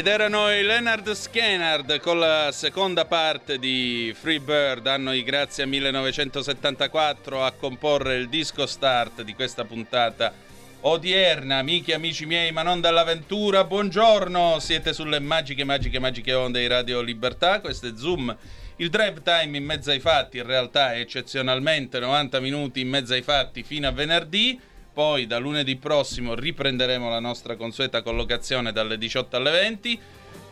Ed erano i Leonard Skennard con la seconda parte di Free Bird, anno di grazia 1974, a comporre il disco start di questa puntata odierna. Amici e amici miei, ma non dall'avventura, buongiorno! Siete sulle magiche, magiche, magiche onde di Radio Libertà. Questo è Zoom, il drive time in mezzo ai fatti. In realtà è eccezionalmente 90 minuti in mezzo ai fatti fino a venerdì poi da lunedì prossimo riprenderemo la nostra consueta collocazione dalle 18 alle 20.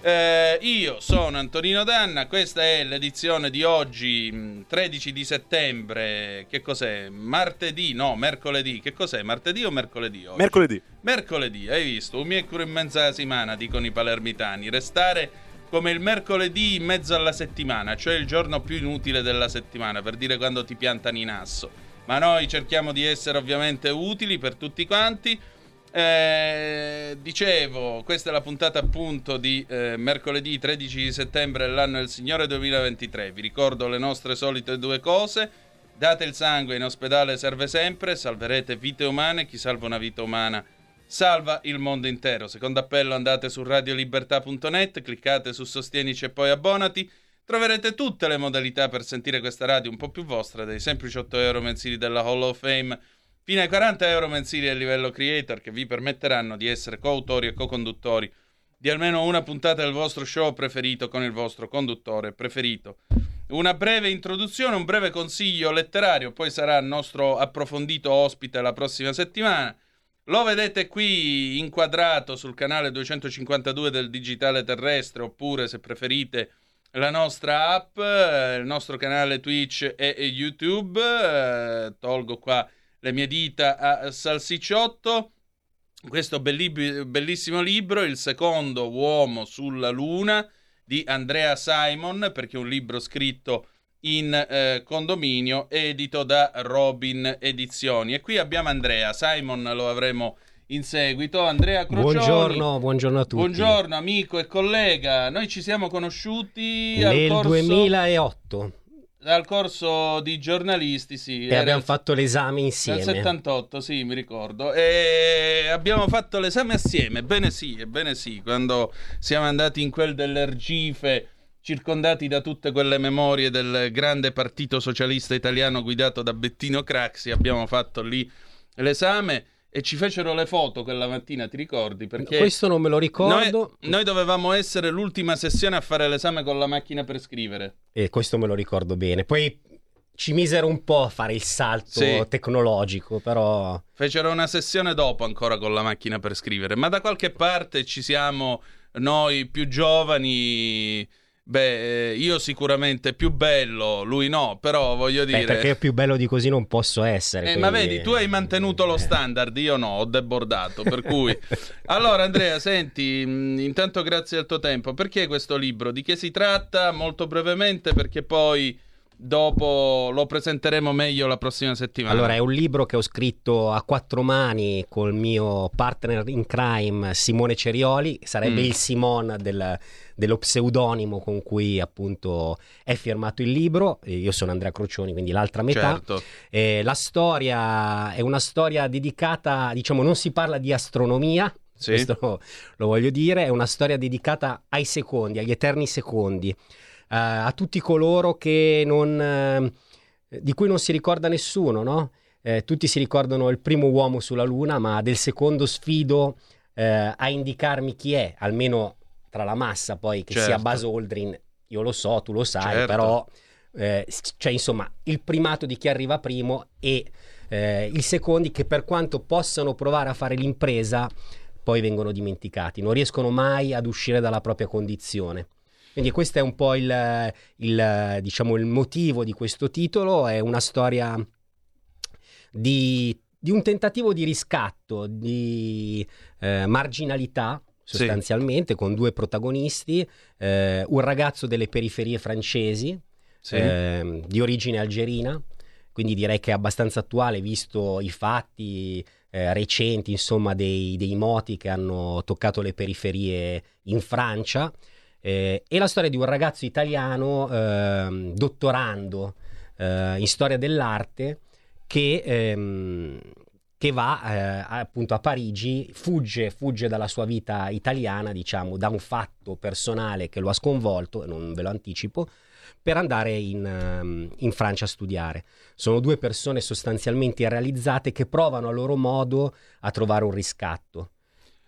Eh, io sono Antonino Danna, questa è l'edizione di oggi, 13 di settembre. Che cos'è? Martedì? No, mercoledì. Che cos'è? Martedì o mercoledì? Oggi? Mercoledì. Mercoledì, hai visto? Un miecuro in mezzo alla settimana, dicono i palermitani. Restare come il mercoledì in mezzo alla settimana, cioè il giorno più inutile della settimana, per dire quando ti piantano in asso ma noi cerchiamo di essere ovviamente utili per tutti quanti. Eh, dicevo, questa è la puntata appunto di eh, mercoledì 13 settembre dell'anno del Signore 2023. Vi ricordo le nostre solite due cose. Date il sangue in ospedale serve sempre, salverete vite umane, chi salva una vita umana salva il mondo intero. Secondo appello andate su radiolibertà.net, cliccate su Sostienici e poi abbonati. Troverete tutte le modalità per sentire questa radio un po' più vostra, dai semplici 8 euro mensili della Hall of Fame fino ai 40 euro mensili a livello creator che vi permetteranno di essere coautori e co-conduttori di almeno una puntata del vostro show preferito con il vostro conduttore preferito. Una breve introduzione, un breve consiglio letterario, poi sarà il nostro approfondito ospite la prossima settimana. Lo vedete qui inquadrato sul canale 252 del Digitale Terrestre, oppure se preferite la nostra app, eh, il nostro canale Twitch e YouTube. Eh, tolgo qua le mie dita a salsicciotto. Questo bellissimo libro, il secondo uomo sulla Luna, di Andrea Simon, perché è un libro scritto in eh, condominio, edito da Robin Edizioni. E qui abbiamo Andrea, Simon lo avremo in seguito. Andrea Crocioni. Buongiorno, buongiorno a tutti. Buongiorno amico e collega. Noi ci siamo conosciuti nel corso... 2008 al corso di giornalisti, sì. E abbiamo fatto l'esame insieme. Nel 78, sì, mi ricordo. E abbiamo fatto l'esame assieme, ebbene sì, ebbene sì, quando siamo andati in quel dell'Ergife, circondati da tutte quelle memorie del grande partito socialista italiano guidato da Bettino Craxi, abbiamo fatto lì l'esame e ci fecero le foto quella mattina, ti ricordi? Perché Questo non me lo ricordo. Noi, noi, dovevamo essere l'ultima sessione a fare l'esame con la macchina per scrivere. E questo me lo ricordo bene. Poi ci misero un po' a fare il salto sì. tecnologico, però... Fecero una sessione dopo ancora con la macchina per scrivere, ma da qualche parte ci siamo noi più giovani Beh, eh, io sicuramente più bello, lui no, però voglio dire... Beh, perché più bello di così non posso essere. Eh, quindi... Ma vedi, tu hai mantenuto lo eh. standard, io no, ho debordato, per cui... allora Andrea, senti, mm, intanto grazie al tuo tempo, perché questo libro? Di che si tratta? Molto brevemente, perché poi Dopo lo presenteremo meglio la prossima settimana. Allora, è un libro che ho scritto a quattro mani col mio partner in crime Simone Cerioli, sarebbe mm. il Simon del, dello pseudonimo con cui appunto è firmato il libro. Io sono Andrea Crocioni, quindi l'altra metà. Certo. Eh, la storia è una storia dedicata, diciamo, non si parla di astronomia, sì. questo lo voglio dire, è una storia dedicata ai secondi, agli eterni secondi a tutti coloro che non, uh, di cui non si ricorda nessuno, no? Eh, tutti si ricordano il primo uomo sulla Luna, ma del secondo sfido eh, a indicarmi chi è, almeno tra la massa poi che certo. sia Buzz Aldrin, io lo so, tu lo sai, certo. però eh, c'è insomma il primato di chi arriva primo e eh, i secondi che per quanto possano provare a fare l'impresa poi vengono dimenticati, non riescono mai ad uscire dalla propria condizione. Quindi questo è un po' il, il, diciamo, il motivo di questo titolo, è una storia di, di un tentativo di riscatto, di eh, marginalità sostanzialmente, sì. con due protagonisti, eh, un ragazzo delle periferie francesi, sì. eh, di origine algerina, quindi direi che è abbastanza attuale visto i fatti eh, recenti, insomma, dei, dei, moti che hanno toccato le periferie in Francia. Eh, e la storia di un ragazzo italiano eh, dottorando eh, in storia dell'arte che, ehm, che va eh, appunto a Parigi, fugge, fugge dalla sua vita italiana, diciamo, da un fatto personale che lo ha sconvolto, non ve lo anticipo, per andare in, ehm, in, Francia a studiare. Sono due persone sostanzialmente irrealizzate che provano a loro modo a trovare un riscatto.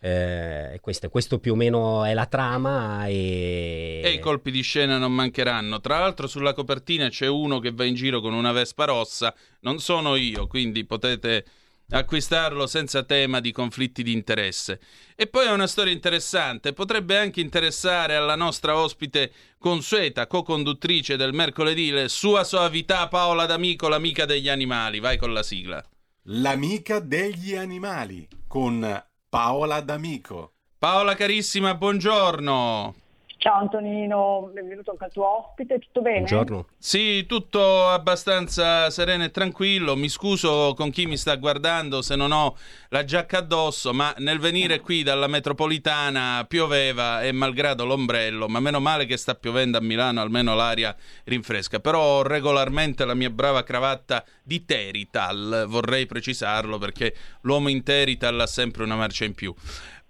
Eh, questo, questo, più o meno è la trama e... e... i colpi di scena non mancheranno. Tra l'altro sulla copertina c'è uno che va in giro con una vespa rossa, non sono io, quindi potete acquistarlo senza tema di conflitti di interesse. E poi è una storia interessante, potrebbe anche interessare alla nostra ospite consueta, co-conduttrice del mercoledì, le sua soavità Paola D'Amico, l'amica degli animali. Vai con la sigla. L'amica degli animali con Paola D'Amico. Paola carissima, buongiorno. Ciao Antonino, benvenuto anche al tuo ospite, tutto bene? Buongiorno. Sì, tutto abbastanza sereno e tranquillo. Mi scuso con chi mi sta guardando se non ho la giacca addosso, ma nel venire qui dalla metropolitana pioveva e malgrado l'ombrello, ma meno male che sta piovendo a Milano, almeno l'aria rinfresca. Però ho regolarmente la mia brava cravatta di Terital, vorrei precisarlo perché l'uomo in Terital ha sempre una marcia in più.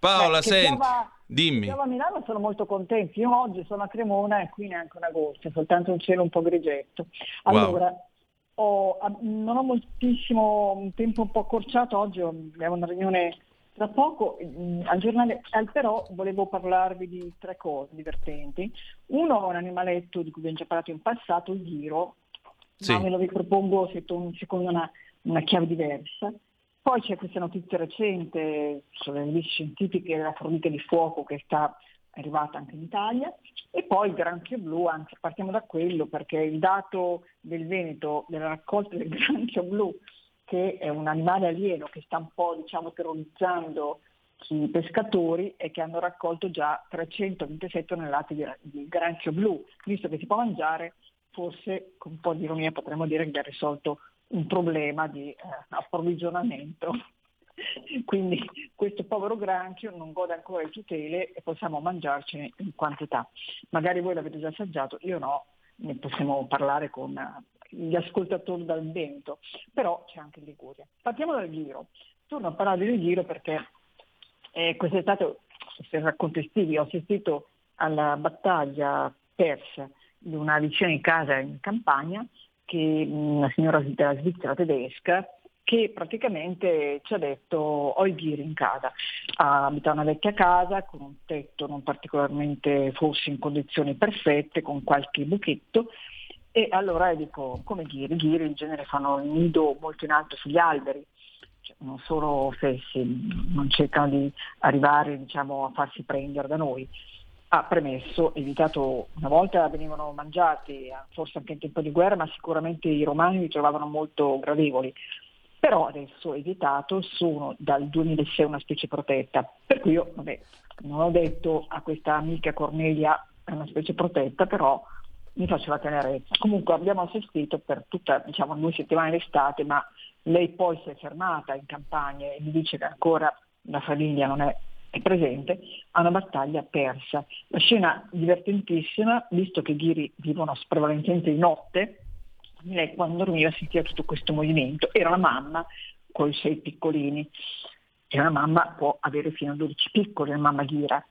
Paola, Beh, senti... Piova Dimmi. Siamo a Milano sono molto contenti. Io oggi sono a Cremona e qui neanche un agosto, soltanto un cielo un po' grigetto. Allora, wow. ho, non ho moltissimo un tempo un po' accorciato, oggi abbiamo una riunione tra poco mm, al giornale, però volevo parlarvi di tre cose divertenti. Uno è un animaletto di cui abbiamo già parlato in passato, il giro, sì. ma me lo ripropongo secondo una, una chiave diversa. Poi c'è questa notizia recente sulle riviste scientifiche della formica di fuoco che sta arrivata anche in Italia e poi il granchio blu, anzi partiamo da quello perché il dato del Veneto della raccolta del granchio blu che è un animale alieno che sta un po' diciamo terrorizzando i pescatori è che hanno raccolto già 327 tonnellate di, di granchio blu, visto che si può mangiare, forse con un po' di ironia potremmo dire che ha risolto un problema di eh, approvvigionamento. Quindi questo povero granchio non gode ancora di tutele e possiamo mangiarcene in quantità. Magari voi l'avete già assaggiato, io no, ne possiamo parlare con eh, gli ascoltatori dal vento, però c'è anche Liguria. Partiamo dal giro. Torno a parlare del giro perché eh, quest'estate, per racconti estivi, ho assistito alla battaglia persa di una vicina in casa in campagna, che, una signora della Svizzera tedesca, che praticamente ci ha detto ho i ghiri in casa. Abita una vecchia casa con un tetto non particolarmente forse in condizioni perfette, con qualche buchetto. E allora dico, come ghiri? I ghiri in genere fanno il nido molto in alto sugli alberi, cioè, non solo fessi, non cercano di arrivare diciamo, a farsi prendere da noi. Ha premesso, evitato, una volta venivano mangiati, forse anche in tempo di guerra, ma sicuramente i romani li trovavano molto gradevoli. Però adesso evitato, sono dal 2006 una specie protetta. Per cui io vabbè, non ho detto a questa amica Cornelia è una specie protetta, però mi faccio la tenerezza. Comunque abbiamo assistito per tutta, diciamo, due settimane d'estate, ma lei poi si è fermata in campagna e mi dice che ancora la famiglia non è, è presente, a una battaglia persa. La scena divertentissima, visto che ghiri vivono prevalentemente di notte, lei quando dormiva sentiva tutto questo movimento. Era la mamma con i sei piccolini. E una mamma può avere fino a 12 piccoli, la mamma ghira.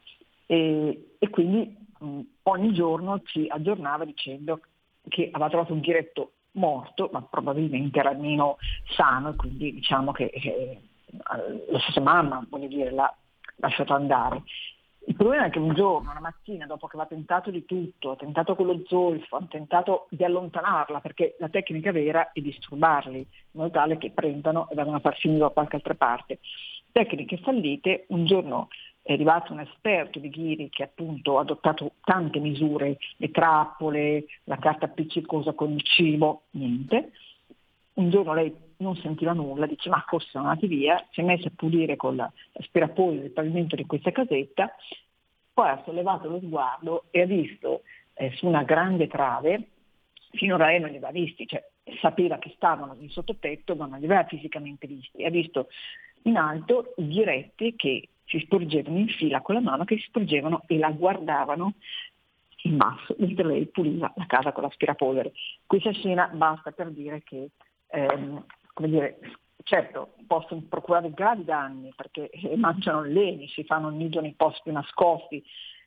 E, e quindi mh, ogni giorno ci aggiornava dicendo che aveva trovato un ghiretto morto, ma probabilmente era almeno sano quindi diciamo che eh, la stessa mamma voglio dire, l'ha lasciato andare. Il problema è che un giorno, una mattina, dopo che aveva tentato di tutto, ha tentato con lo zolfo, ha tentato di allontanarla, perché la tecnica vera è disturbarli, in modo tale che prendano e vadano a farsi nido da qualche altra parte. Tecniche fallite, un giorno è arrivato un esperto di Ghiri che appunto ha adottato tante misure, le trappole, la carta appiccicosa con il cibo, niente. Un giorno lei non sentiva nulla, dice ma forse sono andati via, si è messa a pulire con l'aspirapolvere il pavimento di questa casetta, poi ha sollevato lo sguardo e ha visto eh, su una grande trave, finora lei non li aveva visti, cioè sapeva che stavano in sottotetto ma non li aveva fisicamente visti, ha visto in alto i diretti che si sporgevano in fila con la mano, che si sporgevano e la guardavano in basso, mentre lei puliva la casa con l'aspirapolvere. Questa scena basta per dire che, ehm, come dire, certo possono procurare gravi danni perché eh, mangiano leni, si fanno nido nei posti nascosti,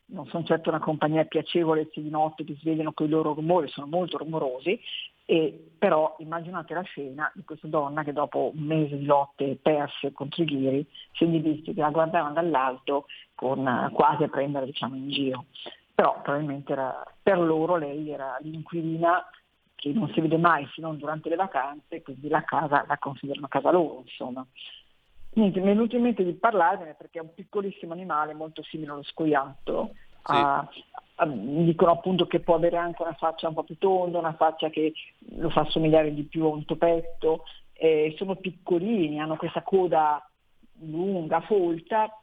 non sono certo una compagnia piacevole se di notte ti svegliano con i loro rumori, sono molto rumorosi, e, però immaginate la scena di questa donna che dopo un mese di lotte perse contro i ghiri si è visti che la guardavano dall'alto con, quasi a prendere diciamo, in giro. Però probabilmente era, per loro lei era l'inquilina che non si vede mai se non durante le vacanze, quindi la casa la considerano casa loro, insomma. Niente, mi è venuto in mente di parlarne perché è un piccolissimo animale molto simile allo scoiattolo, sì. a, a, dicono appunto che può avere anche una faccia un po' più tonda, una faccia che lo fa somigliare di più a un topetto, eh, sono piccolini, hanno questa coda lunga, folta,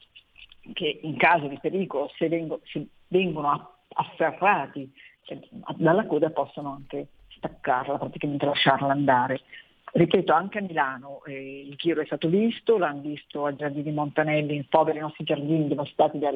che in caso di pericolo, se, vengo, se vengono afferrati cioè, dalla coda, possono anche staccarla, praticamente lasciarla andare. Ripeto, anche a Milano eh, il giro è stato visto, l'hanno visto a Giardini Montanelli, in poveri nostri giardini devastati da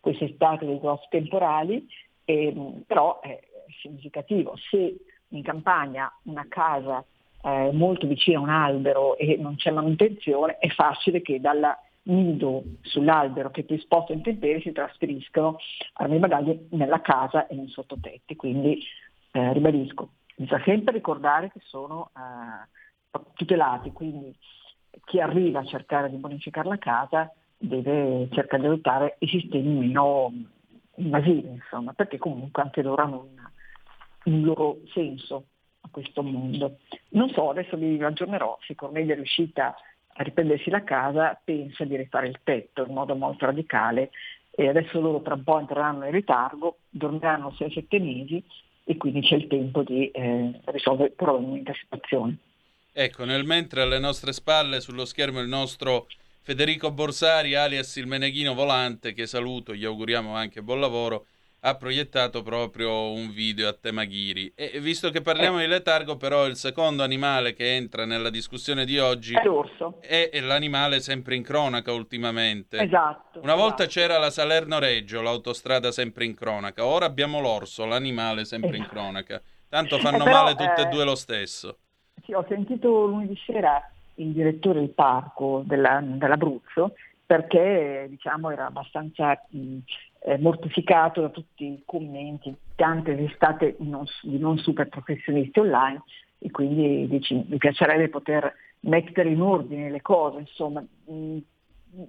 quest'estate dei grossi temporali, eh, però è significativo. Se in campagna una casa eh, molto vicina a un albero e non c'è manutenzione, è facile che dal nido sull'albero che ti sposta in temperie si trasferiscano ai bagagli nella casa e nei sottotetti. Quindi eh, ribadisco, bisogna sempre ricordare che sono eh, tutelati, quindi chi arriva a cercare di bonificare la casa deve cercare di adottare i sistemi meno invasivi, insomma, perché comunque anche loro hanno un, loro senso a questo mondo. Non so, adesso vi aggiornerò se Cornelia è riuscita a riprendersi la casa, pensa di rifare il tetto in modo molto radicale e adesso loro tra un po' entreranno in ritardo, dormiranno 6-7 mesi e quindi c'è il tempo di eh, risolvere probabilmente la situazione. Ecco, nel mentre alle nostre spalle sullo schermo il nostro Federico Borsari, alias il Meneghino Volante, che saluto, gli auguriamo anche buon lavoro, ha proiettato proprio un video a tema ghiri. E visto che parliamo di letargo, però il secondo animale che entra nella discussione di oggi è l'orso. È, l'animale sempre in cronaca ultimamente. Esatto. Una volta esatto. c'era la Salerno-Reggio, l'autostrada sempre in cronaca, ora abbiamo l'orso, l'animale sempre esatto. in cronaca. Tanto fanno eh, però, male tutte e eh, due lo stesso. Sì, ho sentito lunedì sera il direttore del parco della, dell'Abruzzo perché diciamo, era abbastanza mh, eh, mortificato da tutti i commenti, tante testate di non super professionisti online e quindi dici, mi piacerebbe poter mettere in ordine le cose, insomma, mh,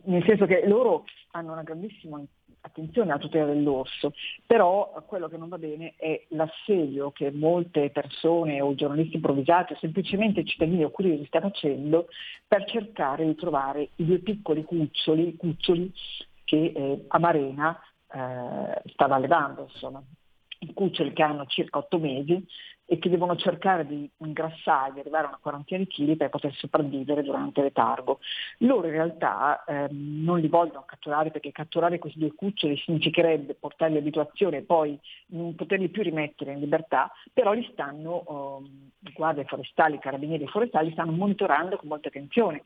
nel senso che loro hanno una grandissima attenzione alla tutela dell'orso, però quello che non va bene è l'assedio che molte persone o giornalisti improvvisati o semplicemente cittadini o curiosi stanno facendo per cercare di trovare i due piccoli cuccioli, cuccioli che eh, Amarena eh, stava allevando, insomma, i cuccioli che hanno circa otto mesi e che devono cercare di ingrassare, di arrivare a una quarantina di chili per poter sopravvivere durante il letargo. Loro in realtà ehm, non li vogliono catturare perché catturare questi due cuccioli significherebbe portarli abituazione e poi non poterli più rimettere in libertà, però li stanno, eh, guardie forestali, carabinieri forestali, stanno monitorando con molta attenzione,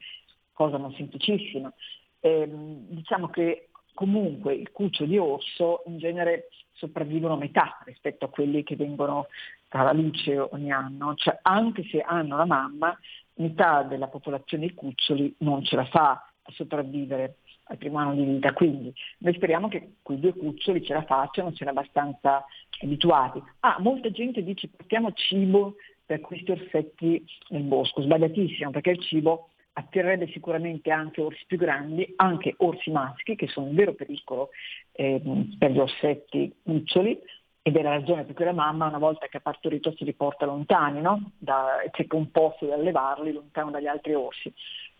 cosa non semplicissima. Eh, diciamo che comunque il cuccio di orso in genere sopravvivono a metà rispetto a quelli che vengono alla luce ogni anno, cioè anche se hanno la mamma, metà della popolazione di cuccioli non ce la fa a sopravvivere al primo anno di vita, quindi noi speriamo che quei due cuccioli ce la facciano, siano abbastanza abituati. Ah, molta gente dice portiamo cibo per questi orsetti nel bosco, sbagliatissimo perché il cibo attirerebbe sicuramente anche orsi più grandi, anche orsi maschi, che sono un vero pericolo eh, per gli orsetti cuccioli, ed è la ragione per cui la mamma una volta che ha partorito si riporta lontani, no? da, cerca un posto da allevarli lontano dagli altri orsi.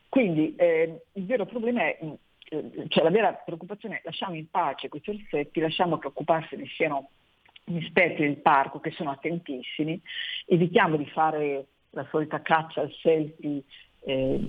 Quindi eh, il vero problema è, eh, cioè la vera preoccupazione è lasciamo in pace questi orsetti, lasciamo che occuparsene siano gli esperti del parco che sono attentissimi, evitiamo di fare la solita caccia al selfie eh,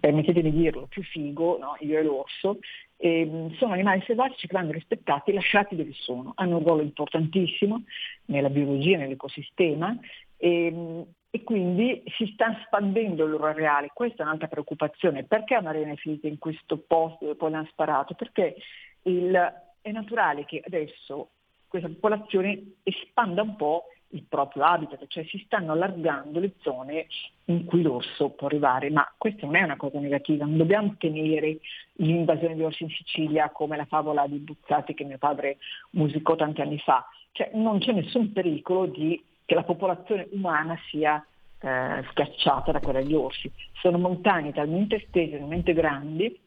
permettetemi di dirlo, più figo, no? io e l'orso, e, sono animali selvatici che vanno rispettati e lasciati dove sono. Hanno un ruolo importantissimo nella biologia, nell'ecosistema e, e quindi si sta spandendo il loro areale. Questa è un'altra preoccupazione. Perché Amarena è finita in questo posto dove poi l'hanno sparato? Perché il, è naturale che adesso questa popolazione espanda un po' il proprio habitat, cioè si stanno allargando le zone in cui l'orso può arrivare, ma questa non è una cosa negativa, non dobbiamo temere l'invasione di orsi in Sicilia come la favola di Buzzati che mio padre musicò tanti anni fa, cioè non c'è nessun pericolo di, che la popolazione umana sia eh, schiacciata da quella degli orsi, sono montagne talmente estese, talmente grandi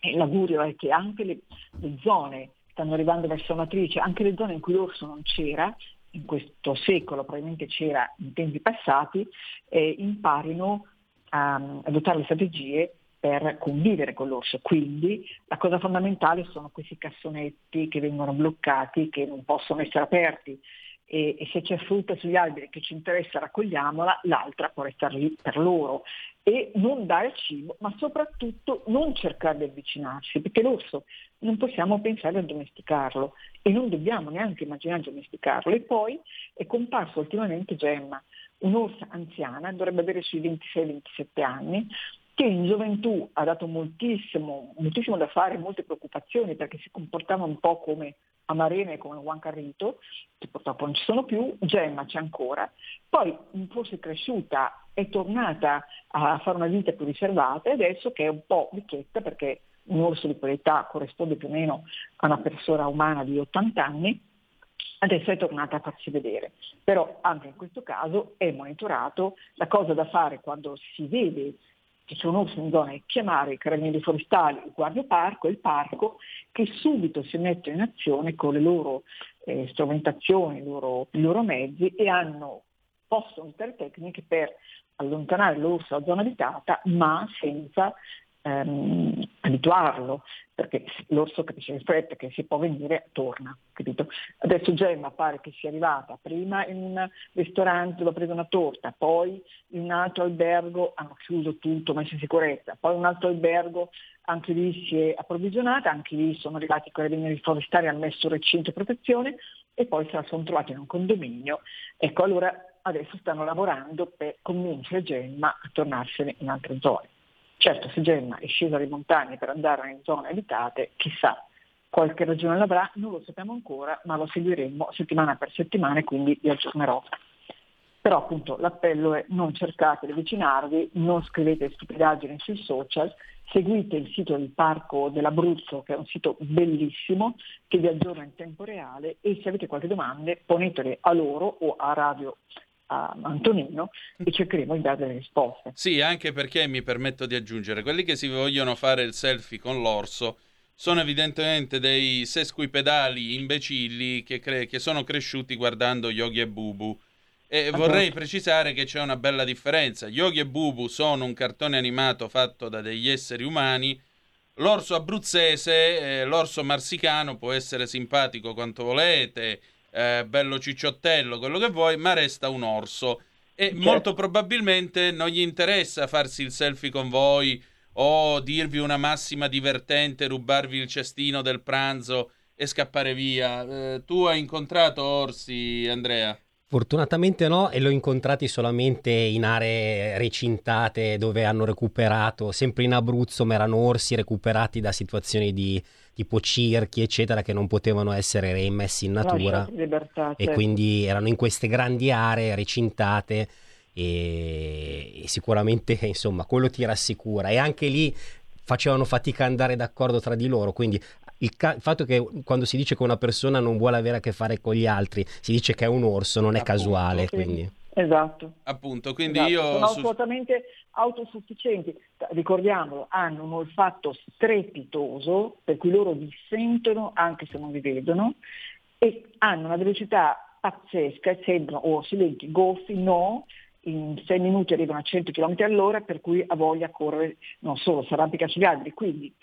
e l'augurio è che anche le, le zone stanno arrivando verso matrice, anche le zone in cui l'orso non c'era, in questo secolo, probabilmente c'era in tempi passati, eh, imparino a, adottare le strategie per convivere con l'orso. Quindi la cosa fondamentale sono questi cassonetti che vengono bloccati, che non possono essere aperti e, e se c'è frutta sugli alberi che ci interessa raccogliamola, l'altra può restare lì per loro e non dare cibo, ma soprattutto non cercare di avvicinarsi, perché l'orso non possiamo pensare a domesticarlo e non dobbiamo neanche immaginare di domesticarlo. E poi è comparso ultimamente Gemma, un'orsa anziana, dovrebbe avere sui 26-27 anni, che in gioventù ha dato moltissimo, moltissimo da fare, molte preoccupazioni perché si comportava un po' come Amarene e come Juan Carrito, che purtroppo non ci sono più, Gemma c'è ancora, poi forse cresciuta è tornata a fare una vita più riservata e adesso che è un po' vecchietta perché un orso di quell'età corrisponde più o meno a una persona umana di 80 anni, adesso è tornata a farsi vedere. Però anche in questo caso è monitorato, la cosa da fare quando si vede che c'è un orso in zona è chiamare i carabinieri forestali, il guardaparco e il parco che subito si mettono in azione con le loro eh, strumentazioni, i loro, i loro mezzi e hanno, possono usare tecniche per allontanare l'orso dalla zona abitata ma senza ehm, abituarlo, perché l'orso cresce in fretta, che si può venire, torna. Capito? Adesso Gemma pare che sia arrivata prima in un ristorante dove ha preso una torta, poi in un altro albergo hanno chiuso tutto, messo in sicurezza, poi in un altro albergo anche lì si è approvvigionata, anche lì sono arrivati i carabinieri forestali, hanno messo recinto e protezione e poi se la sono trovata in un condominio. Ecco, allora adesso stanno lavorando per convincere Gemma a tornarsene in altre zone. Certo, se Gemma è scesa alle montagne per andare in zone abitate, chissà, qualche ragione l'avrà, non lo sappiamo ancora, ma lo seguiremo settimana per settimana e quindi vi aggiornerò. Però appunto l'appello è non cercate di avvicinarvi, non scrivete stupidaggini sui social, seguite il sito del Parco dell'Abruzzo che è un sito bellissimo che vi aggiorna in tempo reale e se avete qualche domanda ponetele a loro o a Radio a Antonino e cercheremo di dare delle risposte. Sì, anche perché mi permetto di aggiungere, quelli che si vogliono fare il selfie con l'orso sono evidentemente dei sesquipedali imbecilli che, cre- che sono cresciuti guardando Yogi e Bubu. E ah, vorrei certo. precisare che c'è una bella differenza. Yogi e Bubu sono un cartone animato fatto da degli esseri umani. L'orso abruzzese, eh, l'orso marsicano può essere simpatico quanto volete, eh, bello cicciottello, quello che vuoi, ma resta un orso. E certo. molto probabilmente non gli interessa farsi il selfie con voi o dirvi una massima divertente, rubarvi il cestino del pranzo e scappare via. Eh, tu hai incontrato orsi, Andrea? Fortunatamente no, e l'ho incontrati solamente in aree recintate dove hanno recuperato, sempre in Abruzzo, ma erano orsi recuperati da situazioni di tipo circhi, eccetera, che non potevano essere reimmessi in natura. Libertà, certo. E quindi erano in queste grandi aree recintate e, e sicuramente insomma quello ti rassicura. E anche lì facevano fatica ad andare d'accordo tra di loro, quindi il, ca- il, fatto che quando si dice che una persona non vuole avere a che fare con gli altri, si dice che è un orso, non è Appunto, casuale. Sì. Quindi. Esatto. Appunto, quindi esatto. io... Sono assolutamente autosufficienti. Ricordiamolo, hanno un olfatto strepitoso, per cui loro vi sentono anche se non vi vedono, e hanno una velocità pazzesca, sembrano o silenti, goffi, no, in 6 minuti arrivano a 100 km all'ora, per cui ha voglia correre non solo, si arrampica sugli alberi. Quindi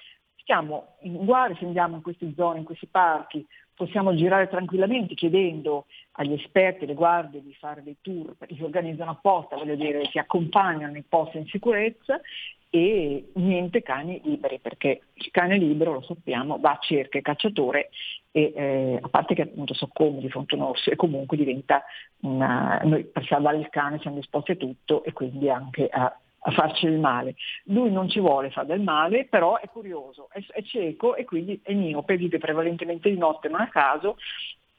stiamo in guardia, se andiamo in queste zone, in questi parchi, possiamo girare tranquillamente chiedendo agli esperti, alle guardie di fare dei tour, perché si organizzano apposta, voglio dire, si accompagnano nei posti in sicurezza e niente cani liberi, perché il cane libero, lo sappiamo, va a cerca il cacciatore e eh, a parte che appunto soccombe di fronte a un orso e comunque diventa una, noi per salvare il cane siamo disposti a tutto e quindi anche a a farci il male. Lui non ci vuole fare del male, però è curioso, è, è cieco e quindi è miope, vive prevalentemente di notte, non a caso,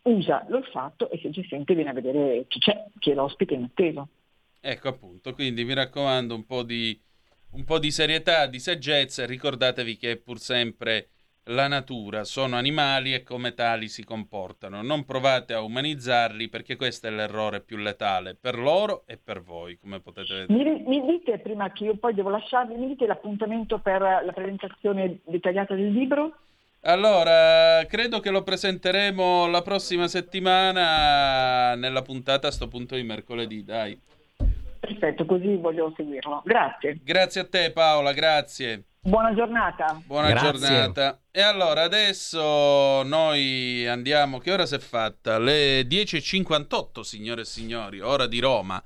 usa l'olfatto e se ci sente viene a vedere chi c'è, chi è l'ospite in attesa. Ecco appunto, quindi mi raccomando un po' di, un po' di serietà, di saggezza ricordatevi che è pur sempre la natura, sono animali e come tali si comportano. Non provate a umanizzarli perché questo è l'errore più letale per loro e per voi, come potete vedere. Mi, mi dite, prima che io poi devo lasciarvi, mi dite l'appuntamento per la presentazione dettagliata del libro? Allora, credo che lo presenteremo la prossima settimana nella puntata a sto punto di mercoledì, dai. Perfetto, così voglio seguirlo. Grazie. Grazie a te Paola, grazie. Buona giornata. Buona Grazie. giornata. E allora adesso noi andiamo, che ora si è fatta? Le 10.58, signore e signori, ora di Roma.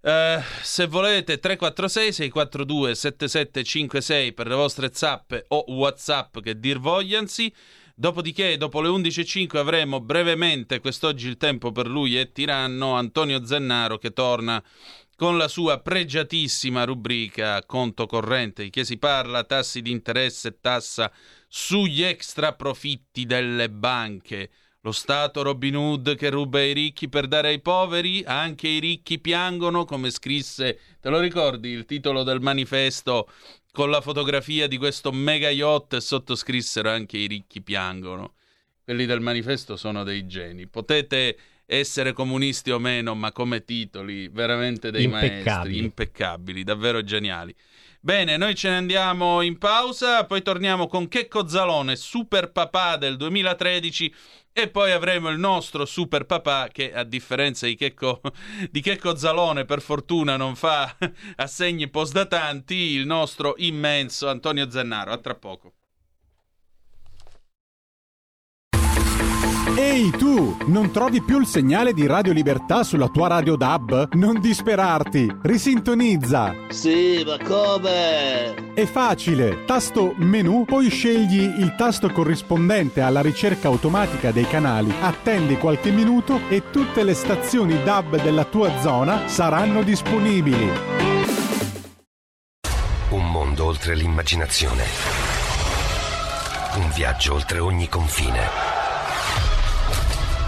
Uh, se volete 346 642 7756 per le vostre zappe o whatsapp che dir vogliansi dopodiché dopo le 11.05 avremo brevemente quest'oggi il tempo per lui è tiranno Antonio Zennaro che torna con la sua pregiatissima rubrica conto corrente, di che si parla tassi di interesse e tassa sugli extra profitti delle banche. Lo Stato Robin Hood che ruba ai ricchi per dare ai poveri, anche i ricchi piangono, come scrisse, te lo ricordi il titolo del manifesto con la fotografia di questo mega yacht e sottoscrissero anche i ricchi piangono. Quelli del manifesto sono dei geni. Potete essere comunisti o meno, ma come titoli veramente dei impeccabili. maestri, impeccabili, davvero geniali. Bene, noi ce ne andiamo in pausa, poi torniamo con Checco Zalone, super papà del 2013 e poi avremo il nostro super papà che a differenza di Checco, di Checco Zalone per fortuna non fa assegni postdatanti, il nostro immenso Antonio Zennaro. A tra poco. Ehi tu, non trovi più il segnale di Radio Libertà sulla tua radio DAB? Non disperarti, risintonizza. Sì, ma come? È facile, tasto menu, poi scegli il tasto corrispondente alla ricerca automatica dei canali, attendi qualche minuto e tutte le stazioni DAB della tua zona saranno disponibili. Un mondo oltre l'immaginazione. Un viaggio oltre ogni confine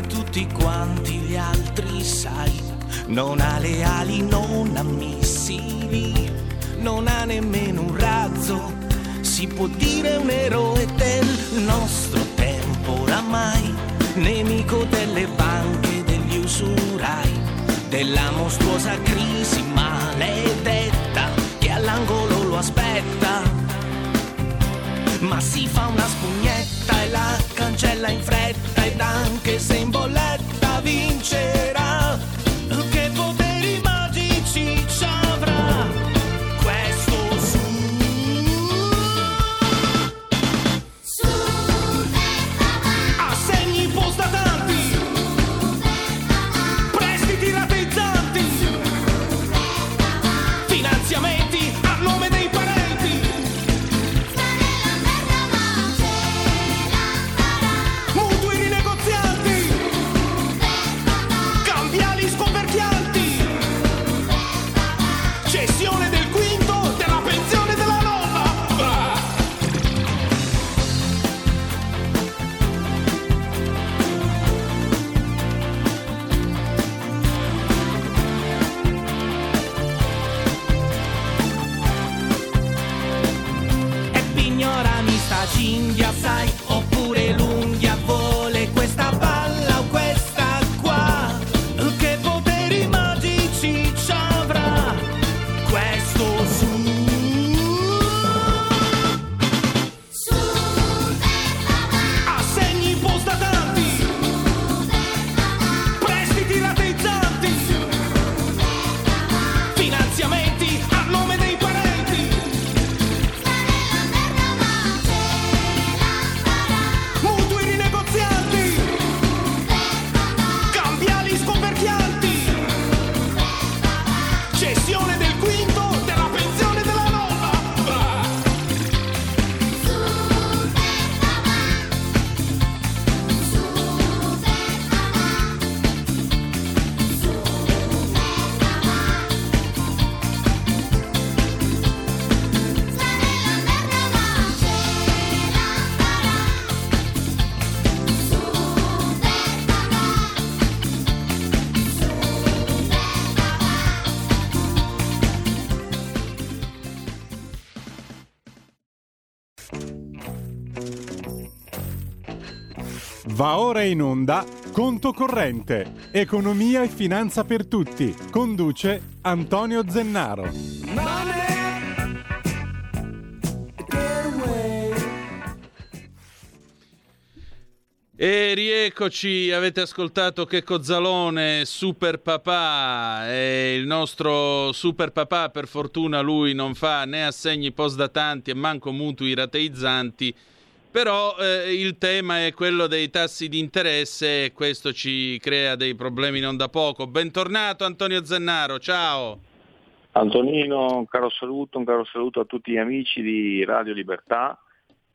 Tutti quanti gli altri, sai. Non ha le ali, non ha missili, non ha nemmeno un razzo. Si può dire un eroe del nostro tempo oramai, nemico delle banche degli usurai, della mostruosa crisi maledetta che all'angolo lo aspetta. Ma si fa una spugnetta e la cancella in fretta ed anche se in bolletta vincerà. Ora in onda Conto corrente, economia e finanza per tutti. Conduce Antonio Zennaro. E rieccoci, avete ascoltato che Cozzalone, super papà, e il nostro super papà per fortuna lui non fa né assegni postdatanti e manco mutui rateizzanti, Però eh, il tema è quello dei tassi di interesse e questo ci crea dei problemi non da poco. Bentornato Antonio Zennaro, ciao. Antonino, un caro saluto, un caro saluto a tutti gli amici di Radio Libertà.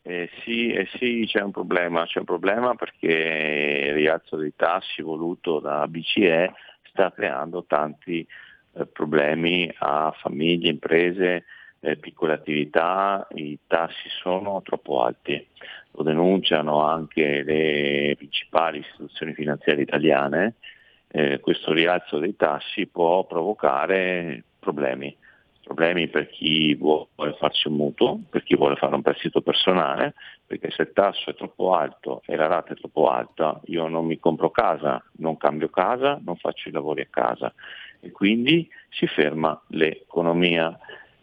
Eh sì, eh sì, c'è un problema, c'è un problema perché il rialzo dei tassi voluto da BCE sta creando tanti eh, problemi a famiglie, imprese, eh, piccole attività, i tassi sono troppo alti. Lo denunciano anche le principali istituzioni finanziarie italiane. Eh, questo rialzo dei tassi può provocare problemi problemi per chi vuole farsi un mutuo, per chi vuole fare un prestito personale, perché se il tasso è troppo alto e la rata è troppo alta, io non mi compro casa, non cambio casa, non faccio i lavori a casa e quindi si ferma l'economia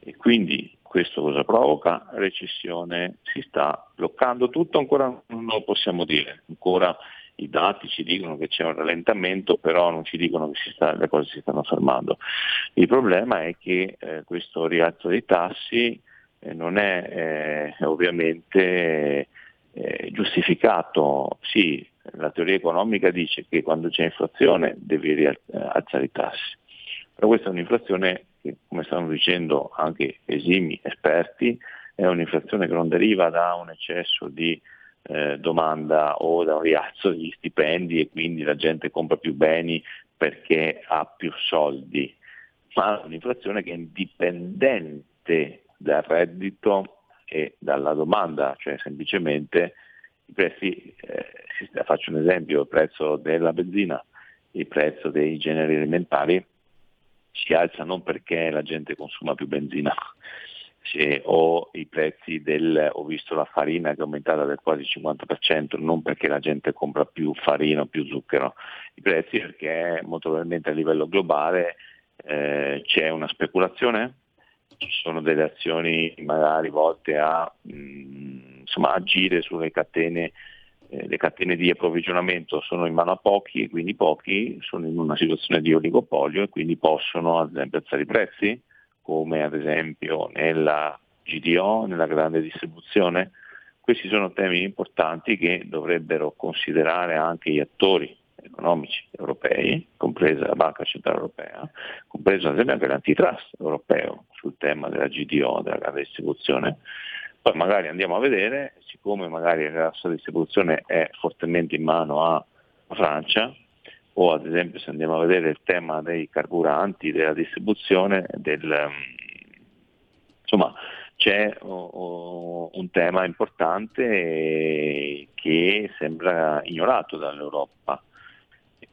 e quindi questo cosa provoca? Recessione, si sta bloccando tutto, ancora non lo possiamo dire, ancora i dati ci dicono che c'è un rallentamento, però non ci dicono che sta, le cose si stanno fermando. Il problema è che eh, questo rialzo dei tassi eh, non è eh, ovviamente eh, giustificato. Sì, la teoria economica dice che quando c'è inflazione devi rialzare i tassi, però questa è un'inflazione che, come stanno dicendo anche esimi esperti, è un'inflazione che non deriva da un eccesso di eh, domanda o da un rialzo degli stipendi e quindi la gente compra più beni perché ha più soldi, ma un'inflazione che è indipendente dal reddito e dalla domanda, cioè semplicemente i prezzi, eh, faccio un esempio, il prezzo della benzina, il prezzo dei generi alimentari si alza non perché la gente consuma più benzina, se ho i prezzi del, ho visto la farina che è aumentata del quasi 50%, non perché la gente compra più farina o più zucchero, i prezzi perché molto probabilmente a livello globale eh, c'è una speculazione, ci sono delle azioni magari volte a mh, mm, insomma, agire sulle catene, eh, le catene di approvvigionamento sono in mano a pochi e quindi pochi sono in una situazione di oligopolio e quindi possono ad esempio alzare i prezzi come ad esempio nella GDO, nella grande distribuzione. Questi sono temi importanti che dovrebbero considerare anche gli attori economici europei, compresa la Banca Centrale Europea, compreso ad esempio anche l'antitrust europeo sul tema della GDO, della grande distribuzione. Poi magari andiamo a vedere, siccome magari la nostra distribuzione è fortemente in mano a Francia, o ad esempio se andiamo a vedere il tema dei carburanti, della distribuzione, del, um, insomma c'è un tema importante che sembra ignorato dall'Europa.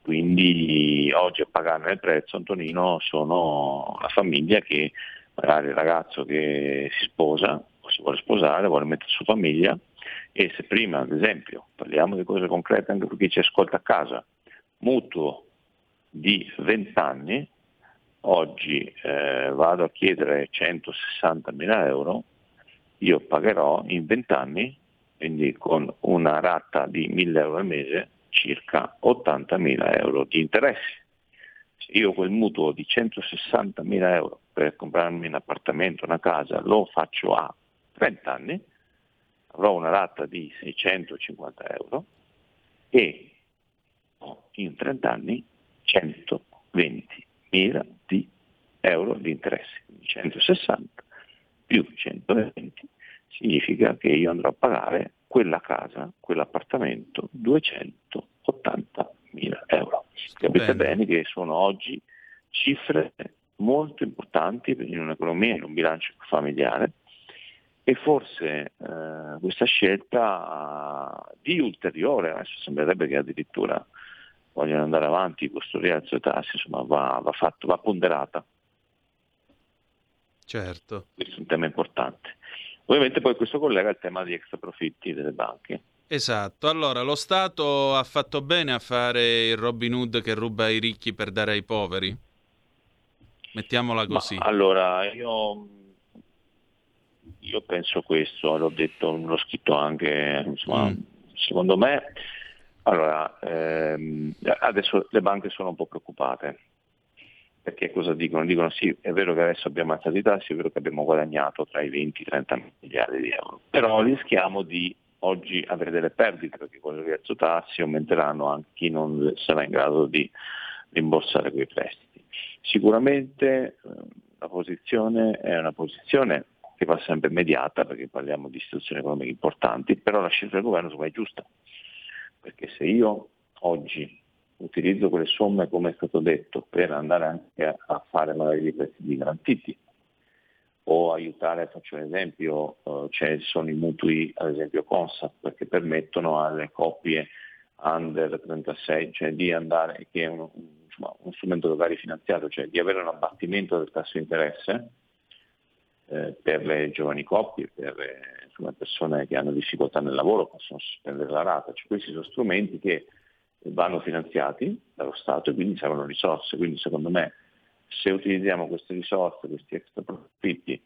Quindi oggi a pagarne il prezzo, Antonino, sono la famiglia che magari il ragazzo che si sposa si vuole sposare, vuole mettere su famiglia e se prima ad esempio parliamo di cose concrete anche per chi ci ascolta a casa, mutuo di 20 anni, oggi eh, vado a chiedere 160 mila euro, io pagherò in 20 anni, quindi con una rata di 1000 euro al mese, circa 80 mila euro di interessi. Se io quel mutuo di 160 mila euro per comprarmi un appartamento, una casa, lo faccio a 30 anni, avrò una rata di 650 euro e in 30 anni 120.000 di euro di interessi, 160 più 120 significa che io andrò a pagare quella casa, quell'appartamento 280.000 euro. Capite bene che sono oggi cifre molto importanti in un'economia, in un bilancio familiare e forse eh, questa scelta di ulteriore, adesso sembrerebbe che addirittura vogliono andare avanti questo rialzo dei tassi, insomma va, va, fatto, va ponderata. Certo. Questo è un tema importante. Ovviamente poi questo collega il tema di extra profitti delle banche. Esatto, allora lo Stato ha fatto bene a fare il Robin Hood che ruba ai ricchi per dare ai poveri? Mettiamola così. Ma, allora, io, io, penso questo, l'ho detto, l'ho scritto anche, insomma, mm. secondo me allora, ehm, adesso le banche sono un po' preoccupate, perché cosa dicono? Dicono sì, è vero che adesso abbiamo alzato i tassi, è vero che abbiamo guadagnato tra i 20 e i 30 miliardi di euro, però rischiamo di oggi avere delle perdite perché con il rialzo tassi aumenteranno anche chi non sarà in grado di rimborsare quei prestiti. Sicuramente eh, la posizione è una posizione che va sempre mediata perché parliamo di situazioni economiche importanti, però la scelta del governo è giusta, perché se io oggi utilizzo quelle somme, come è stato detto, per andare anche a fare magari dei prestiti garantiti, o aiutare, faccio un esempio, eh, cioè sono i mutui ad esempio Consap perché permettono alle coppie under 36, cioè di andare, che è uno, insomma, uno strumento locale finanziario, cioè di avere un abbattimento del tasso di interesse eh, per le giovani coppie, per eh, insomma, persone che hanno difficoltà nel lavoro, possono sospendere la rata. Cioè, questi sono strumenti che vanno finanziati dallo Stato e quindi servono risorse. Quindi secondo me se utilizziamo queste risorse, questi extra profitti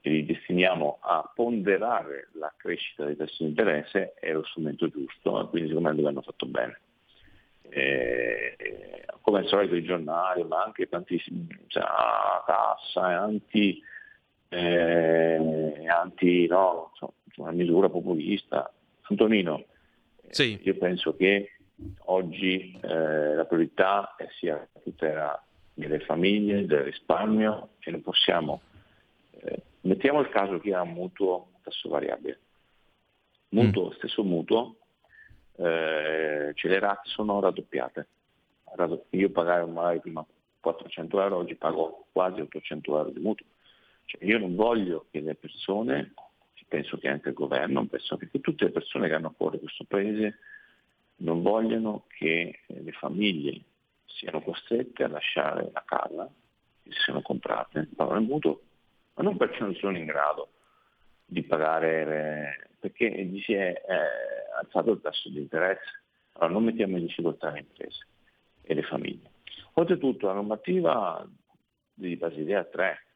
e li destiniamo a ponderare la crescita dei tassi di interesse è lo strumento giusto e quindi secondo me il governo fatto bene. E, come al solito i giornali, ma anche tantissimi, cioè, cassa, anti, eh, anti no, insomma, una misura populista. Antonino, sì. io penso che oggi eh, la priorità sia la tutela delle famiglie, del risparmio e non possiamo. Eh, mettiamo il caso che ha un mutuo tasso variabile. Mutuo, mm. stesso mutuo, eh, cioè le rate sono raddoppiate. Io pagavo magari prima 400 euro, oggi pago quasi 800 euro di mutuo. Cioè io non voglio che le persone, penso che anche il governo, penso che tutte le persone che hanno a cuore questo paese non vogliono che le famiglie siano costrette a lasciare la casa che si sono comprate, pagano il mutuo, ma non perché non sono in grado di pagare, perché gli si è eh, alzato il tasso di interesse. Allora non mettiamo in difficoltà le imprese e le famiglie. Oltretutto la normativa di Basilea 3 ha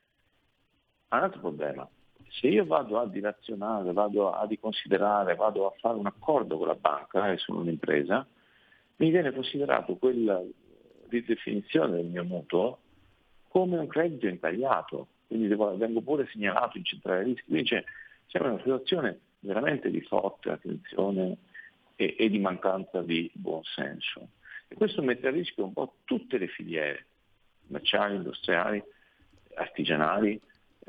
un altro problema. Se io vado a dilazionare, vado a riconsiderare, vado a fare un accordo con la banca, e sono un'impresa, mi viene considerato quel di definizione del mio mutuo come un credito intagliato, quindi devo, vengo pure segnalato in centrale rischi, quindi c'è, c'è una situazione veramente di forte attenzione e, e di mancanza di buonsenso. E questo mette a rischio un po' tutte le filiere, commerciali, industriali, artigianali,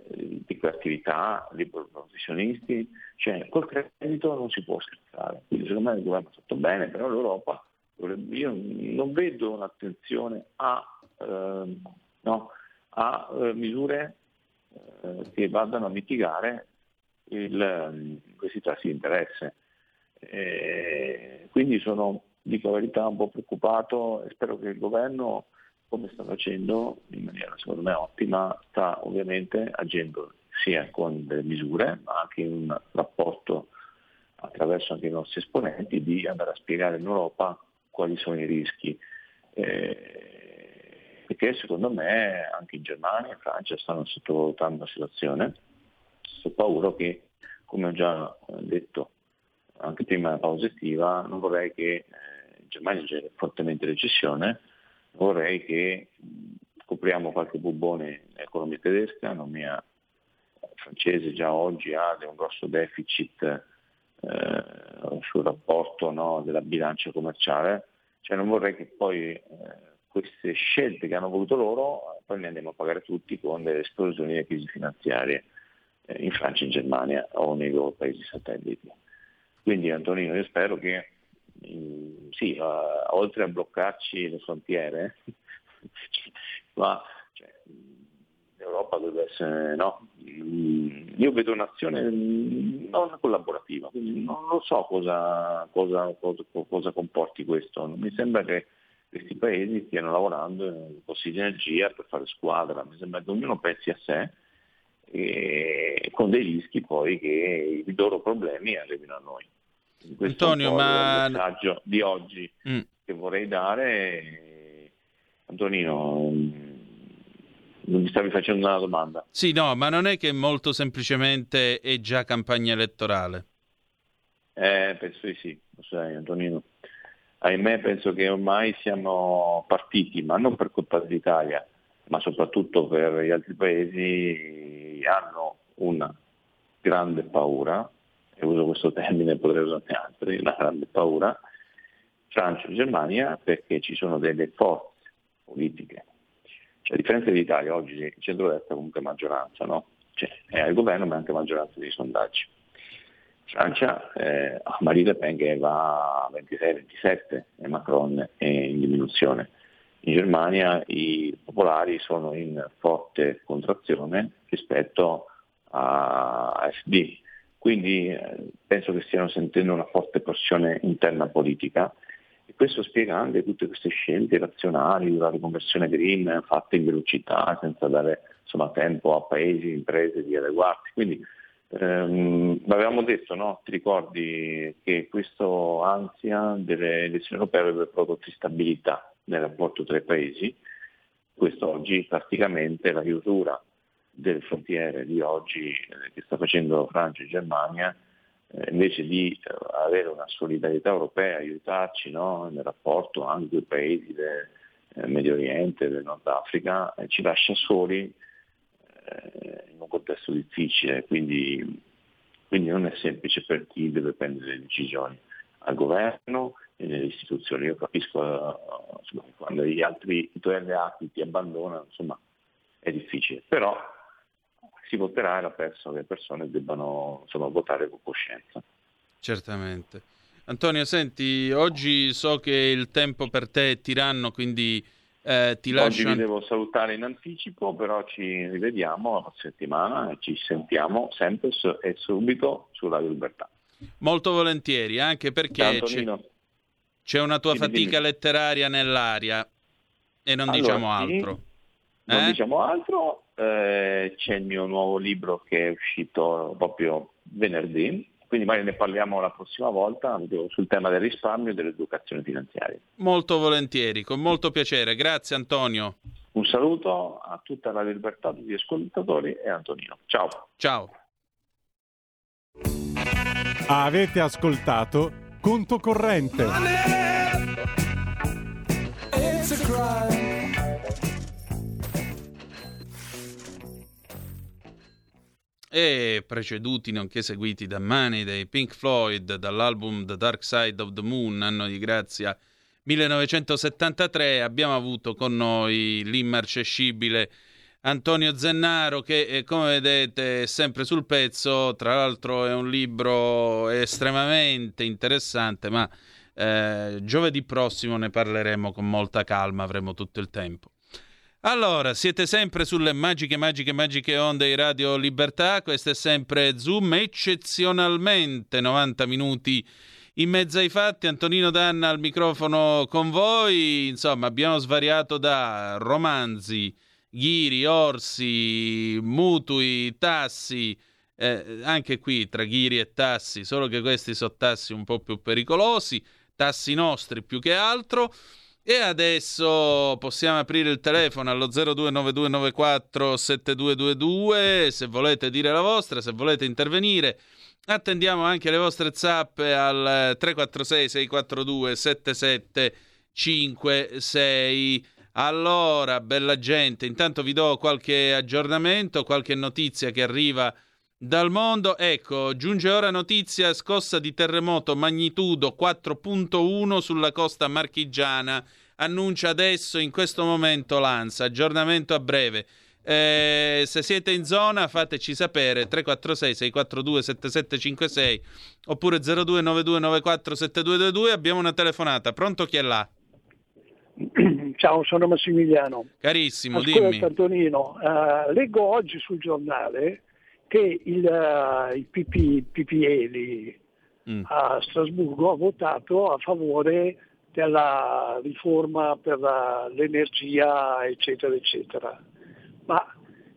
eh, piccole attività, liberi professionisti, cioè col credito non si può scherzare. Quindi secondo me il governo ha fatto bene, però l'Europa io non vedo un'attenzione a, eh, no, a eh, misure eh, che vadano a mitigare il, questi tassi di interesse. quindi sono, dico la verità, un po' preoccupato e spero che il governo, come sta facendo in maniera secondo me ottima, sta ovviamente agendo sia con delle misure, ma anche in un rapporto attraverso anche i nostri esponenti di andare a spiegare in Europa quali sono i rischi. Eh, perché secondo me anche in Germania e in Francia stanno sottovalutando la situazione. Ho paura che, come ho già detto anche prima della pausa estiva, non vorrei che eh, Germania c'è fortemente recessione, vorrei che scopriamo qualche bubone nell'economia tedesca, l'economia francese già oggi ha un grosso deficit eh, sul rapporto no, della bilancia commerciale, cioè non vorrei che poi eh, queste scelte che hanno voluto loro poi le andiamo a pagare tutti con delle esplosioni di crisi finanziarie eh, in Francia, in Germania o nei loro paesi satelliti. Quindi Antonino, io spero che mm, sì, uh, oltre a bloccarci le frontiere, ma cioè, l'Europa deve essere no, Mm, io vedo un'azione non collaborativa, quindi non lo so cosa, cosa, cosa, cosa comporti questo. Mi sembra che questi paesi stiano lavorando po' sinergia per fare squadra, mi sembra che ognuno pensi a sé con dei rischi poi che i loro problemi arrivino a noi. Questo Antonio, è ma... il messaggio di oggi mm. che vorrei dare. Antonino, non mi stavi facendo una domanda. Sì, no, ma non è che molto semplicemente è già campagna elettorale. Eh, penso di sì, lo sai Antonino. Ahimè penso che ormai siamo partiti, ma non per colpa dell'Italia, ma soprattutto per gli altri paesi, hanno una grande paura e uso questo termine, potrei usarne altri, la grande paura, Francia e Germania perché ci sono delle forze politiche. Cioè, a differenza dell'Italia, oggi il centro-destra comunque è maggioranza, no? Cioè, è al governo ma anche maggioranza dei sondaggi. Francia eh, Marine Le Pen che va a 26-27 e Macron è in diminuzione. In Germania i popolari sono in forte contrazione rispetto a AfD, quindi eh, penso che stiano sentendo una forte pressione interna politica e questo spiega anche tutte queste scelte razionali, la riconversione green fatte in velocità senza dare insomma, tempo a paesi, imprese di adeguarsi. Quindi ehm, avevamo detto, no? ti ricordi che questa ansia delle elezioni europee avrebbe prodotto stabilità nel rapporto tra i paesi, questo oggi praticamente la chiusura delle frontiere di oggi eh, che sta facendo Francia e Germania, eh, invece di eh, avere una solidarietà europea, aiutarci no, nel rapporto anche con i paesi del eh, Medio Oriente, del Nord Africa, eh, ci lascia soli in un contesto difficile, quindi, quindi non è semplice per chi deve prendere le decisioni al governo e nelle istituzioni. Io capisco insomma, quando gli altri i tuoi alleati ti abbandonano, insomma, è difficile, però si voterà era perso che le persone debbano insomma, votare con coscienza. Certamente. Antonio, senti, oggi so che il tempo per te è tiranno, quindi eh, ti lascio... Oggi vi devo salutare in anticipo, però ci rivediamo la settimana e ci sentiamo sempre e subito su Radio Libertà. Molto volentieri, anche perché c'è, c'è, una tua fatica letteraria nell'aria e non allora, diciamo sì, altro. Non eh? diciamo altro, eh, c'è il mio nuovo libro che è uscito proprio venerdì, quindi magari ne parliamo la prossima volta sul tema del risparmio e dell'educazione finanziaria. Molto volentieri, con molto piacere. Grazie Antonio. Un saluto a tutta la libertà degli ascoltatori e Antonino. Ciao. Ciao. Avete ascoltato Conto Corrente. E preceduti nonché seguiti da Money dei Pink Floyd dall'album The Dark Side of the Moon, anno di grazia 1973, abbiamo avuto con noi l'immarcescibile Antonio Zennaro che eh, come vedete è sempre sul pezzo, tra l'altro è un libro estremamente interessante, ma eh, giovedì prossimo ne parleremo con molta calma, avremo tutto il tempo. Allora, siete sempre sulle magiche, magiche, magiche onde di Radio Libertà. Questo è sempre Zoom, eccezionalmente 90 minuti in mezzo ai fatti. Antonino Danna al microfono con voi. Insomma, abbiamo svariato da romanzi, ghiri, orsi, mutui, tassi. Eh, anche qui tra ghiri e tassi, solo che questi sono tassi un po' più pericolosi, tassi nostri più che altro. E adesso possiamo aprire il telefono allo 0292947222 se volete dire la vostra, se volete intervenire. Attendiamo anche le vostre zappe al 346 642 7756. Allora, bella gente, intanto vi do qualche aggiornamento, qualche notizia che arriva dal mondo. Ecco, giunge ora notizia scossa di terremoto magnitudo 4.1 sulla costa marchigiana. Annuncia adesso, in questo momento, l'ANSA. Aggiornamento a breve. Eh, se siete in zona fateci sapere 346 642 7756 oppure 029294 7222 abbiamo una telefonata pronto chi è là? Ciao, sono Massimiliano. Carissimo, Ascolta, dimmi. Antonino, uh, leggo oggi sul giornale che il, uh, il PP, PPL mm. a Strasburgo ha votato a favore della riforma per la, l'energia, eccetera, eccetera. Ma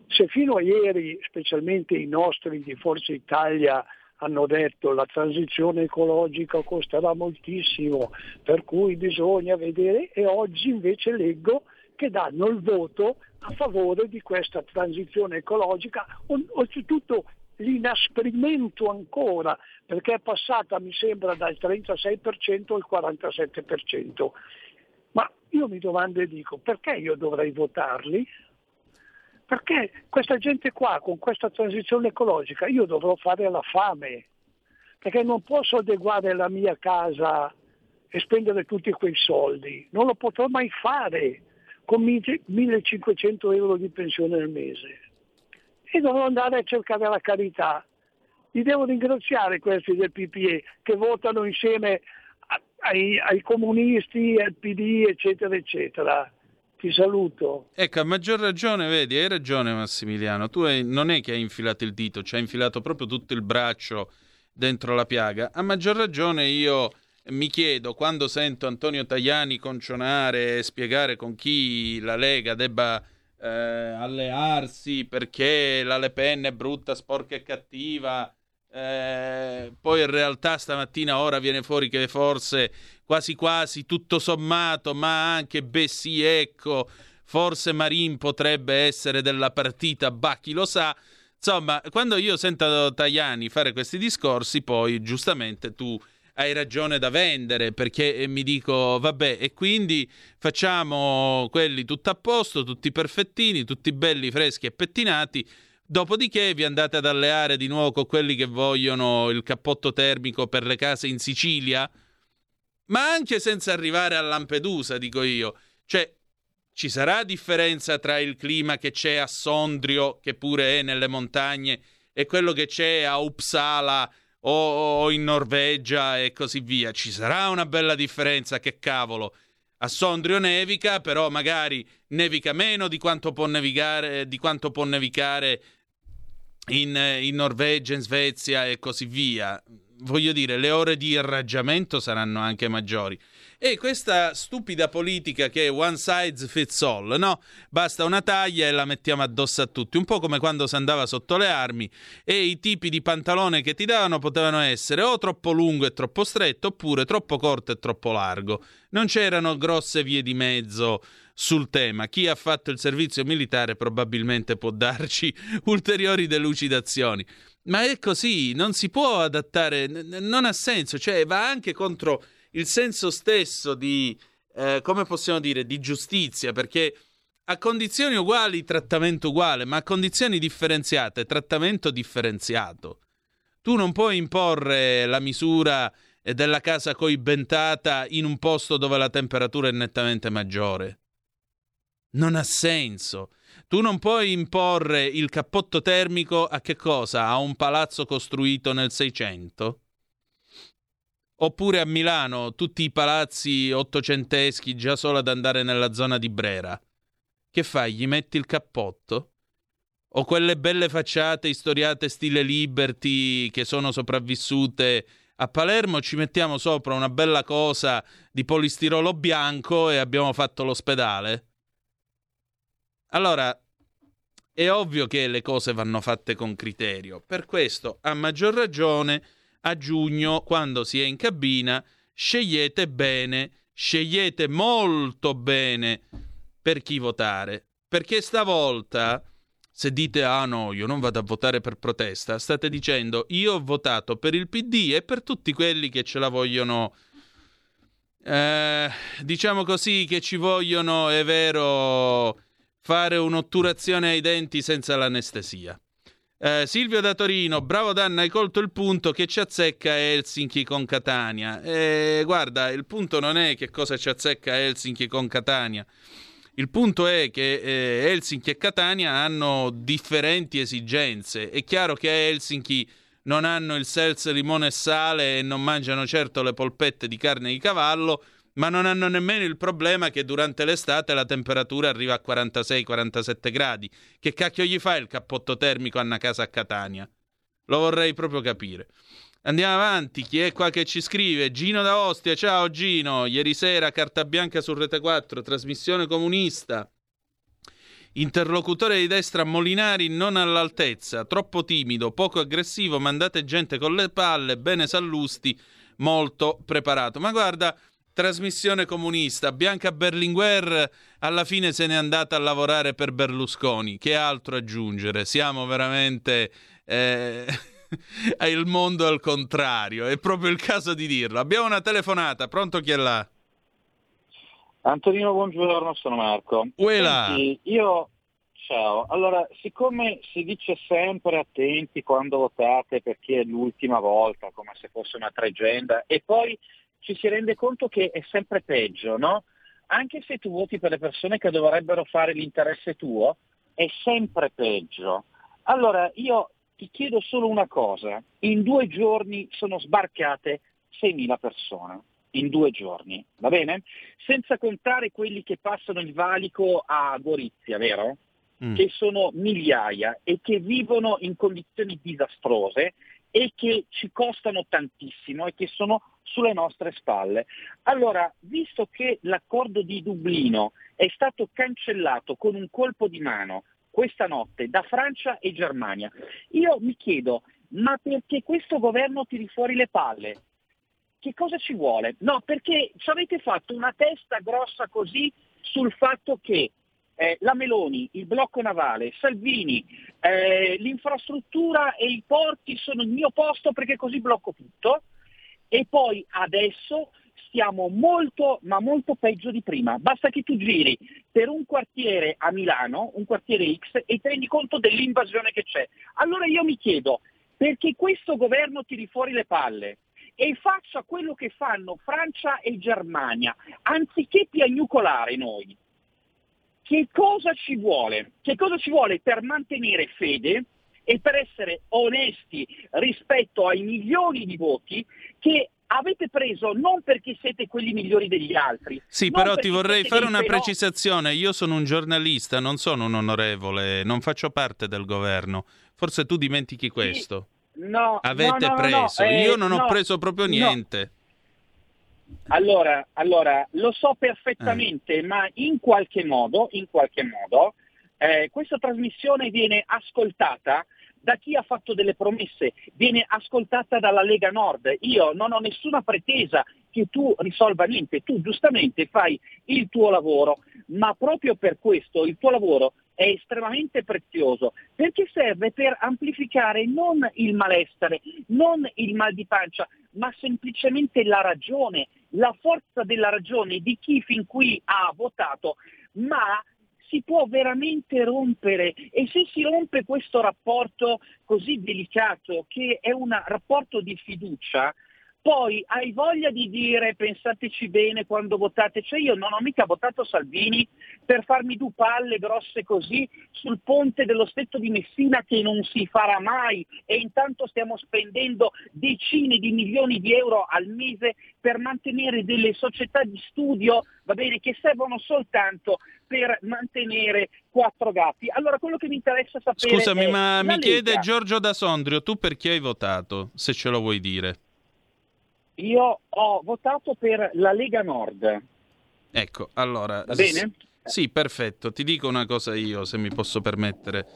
se fino a ieri, specialmente i nostri di Forza Italia, hanno detto la transizione ecologica costerà moltissimo, per cui bisogna vedere, e oggi invece leggo che danno il voto a favore di questa transizione ecologica, oltretutto l'inasprimento ancora, perché è passata mi sembra dal 36% al 47%. Ma io mi domando e dico, perché io dovrei votarli? Perché questa gente qua, con questa transizione ecologica, io dovrò fare la fame. perché non posso adeguare la mia casa e spendere tutti quei soldi, non lo potrò mai fare con 1500 euro di pensione al mese. E dovrò andare a cercare la carità. Li devo ringraziare questi del PPE che votano insieme ai, ai comunisti, al PD, eccetera, eccetera. Ti saluto. Ecco, a maggior ragione, vedi, hai ragione Massimiliano, tu hai, non è che hai infilato il dito, ci hai infilato proprio tutto il braccio dentro la piaga. A maggior ragione io mi chiedo, quando sento Antonio Tajani concionare e spiegare con chi la Lega debba eh, allearsi perché la Le Pen è brutta, sporca e cattiva, eh, poi in realtà stamattina ora viene fuori che forse quasi quasi tutto sommato, ma anche beh sì, ecco, forse Marin potrebbe essere della partita, bah chi lo sa. Insomma, quando io sento Tajani fare questi discorsi, poi giustamente tu hai ragione da vendere perché mi dico vabbè e quindi facciamo quelli tutto a posto, tutti perfettini, tutti belli, freschi e pettinati. Dopodiché vi andate ad alleare di nuovo con quelli che vogliono il cappotto termico per le case in Sicilia, ma anche senza arrivare a Lampedusa, dico io. Cioè, ci sarà differenza tra il clima che c'è a Sondrio, che pure è nelle montagne, e quello che c'è a Uppsala o, in Norvegia e così via. Ci sarà una bella differenza, che cavolo. A Sondrio nevica, però magari nevica meno di quanto può nevicare, quanto può nevicare in, in Norvegia, in Svezia e così via. Voglio dire, le ore di irraggiamento saranno anche maggiori. E questa stupida politica che è one size fits all, no? Basta una taglia e la mettiamo addosso a tutti, un po' come quando si andava sotto le armi e i tipi di pantalone che ti davano potevano essere o troppo lungo e troppo stretto oppure troppo corto e troppo largo. Non c'erano grosse vie di mezzo sul tema. Chi ha fatto il servizio militare probabilmente può darci ulteriori delucidazioni. Ma è così, non si può adattare, non ha senso, cioè va anche contro il senso stesso di, eh, come possiamo dire, di giustizia, perché a condizioni uguali trattamento uguale, ma a condizioni differenziate trattamento differenziato. Tu non puoi imporre la misura eh, della casa coibentata in un posto dove la temperatura è nettamente maggiore. Non ha senso. Tu non puoi imporre il cappotto termico a che cosa? A un palazzo costruito nel 600? Oppure a Milano, tutti i palazzi ottocenteschi già solo ad andare nella zona di Brera. Che fai? Gli metti il cappotto? O quelle belle facciate istoriate stile Liberty che sono sopravvissute a Palermo, ci mettiamo sopra una bella cosa di polistirolo bianco e abbiamo fatto l'ospedale? Allora, è ovvio che le cose vanno fatte con criterio. Per questo, a maggior ragione, a giugno, quando si è in cabina, scegliete bene, scegliete molto bene per chi votare. Perché stavolta, se dite ah no, io non vado a votare per protesta, state dicendo io ho votato per il PD e per tutti quelli che ce la vogliono. Eh, diciamo così che ci vogliono, è vero, fare un'otturazione ai denti senza l'anestesia. Eh, Silvio da Torino, bravo Danna, hai colto il punto che ci azzecca Helsinki con Catania. Eh, guarda, il punto non è che cosa ci azzecca Helsinki con Catania. Il punto è che eh, Helsinki e Catania hanno differenti esigenze. È chiaro che a Helsinki non hanno il seltz, limone e sale e non mangiano certo le polpette di carne di cavallo, ma non hanno nemmeno il problema che durante l'estate la temperatura arriva a 46-47 gradi. Che cacchio gli fa il cappotto termico a una casa a Catania? Lo vorrei proprio capire. Andiamo avanti, chi è qua che ci scrive? Gino da Ostia, ciao Gino, ieri sera carta bianca su Rete 4, trasmissione comunista. Interlocutore di destra Molinari non all'altezza, troppo timido, poco aggressivo, mandate gente con le palle, bene Sallusti, molto preparato. Ma guarda, trasmissione comunista. Bianca Berlinguer alla fine se n'è andata a lavorare per Berlusconi. Che altro aggiungere? Siamo veramente. Eh... il mondo al contrario, è proprio il caso di dirlo. Abbiamo una telefonata, pronto chi è là? Antonino, buongiorno, sono Marco. Uela. Senti, io ciao. Allora, siccome si dice sempre attenti quando votate perché è l'ultima volta, come se fosse una tregenda, e poi ci si rende conto che è sempre peggio, no? Anche se tu voti per le persone che dovrebbero fare l'interesse tuo, è sempre peggio. Allora, io ti chiedo solo una cosa. In due giorni sono sbarcate 6.000 persone in due giorni, va bene? Senza contare quelli che passano il valico a Gorizia, vero? Mm. Che sono migliaia e che vivono in condizioni disastrose e che ci costano tantissimo e che sono sulle nostre spalle. Allora, visto che l'accordo di Dublino è stato cancellato con un colpo di mano questa notte da Francia e Germania, io mi chiedo, ma perché questo governo tiri fuori le palle? che cosa ci vuole? No, perché ci avete fatto una testa grossa così sul fatto che eh, la Meloni, il blocco navale, Salvini, eh, l'infrastruttura e i porti sono il mio posto perché così blocco tutto e poi adesso stiamo molto ma molto peggio di prima. Basta che tu giri per un quartiere a Milano, un quartiere X, e ti rendi conto dell'invasione che c'è. Allora io mi chiedo, perché questo governo tiri fuori le palle? e faccia quello che fanno Francia e Germania, anziché piagnucolare noi. Che cosa ci vuole? Che cosa ci vuole per mantenere fede e per essere onesti rispetto ai milioni di voti che avete preso non perché siete quelli migliori degli altri. Sì, però ti vorrei fare una però... precisazione. Io sono un giornalista, non sono un onorevole, non faccio parte del governo. Forse tu dimentichi questo. Sì. No, avete no, no, preso. No, eh, Io non ho preso proprio niente. Allora, allora, lo so perfettamente, eh. ma in qualche modo, in qualche modo eh, questa trasmissione viene ascoltata da chi ha fatto delle promesse, viene ascoltata dalla Lega Nord. Io non ho nessuna pretesa che tu risolva niente, tu giustamente fai il tuo lavoro, ma proprio per questo il tuo lavoro è estremamente prezioso perché serve per amplificare non il malessere, non il mal di pancia, ma semplicemente la ragione, la forza della ragione di chi fin qui ha votato, ma si può veramente rompere. E se si rompe questo rapporto così delicato che è un rapporto di fiducia, poi hai voglia di dire pensateci bene quando votate, cioè io non ho mica votato Salvini per farmi due palle grosse così sul ponte dello Stretto di Messina che non si farà mai e intanto stiamo spendendo decine di milioni di euro al mese per mantenere delle società di studio va bene, che servono soltanto per mantenere quattro gatti. Allora quello che mi interessa sapere Scusami, ma mi Lega. chiede Giorgio da Sondrio, tu per chi hai votato, se ce lo vuoi dire? Io ho votato per la Lega Nord. Ecco, allora... Va bene? Sì, perfetto. Ti dico una cosa io, se mi posso permettere.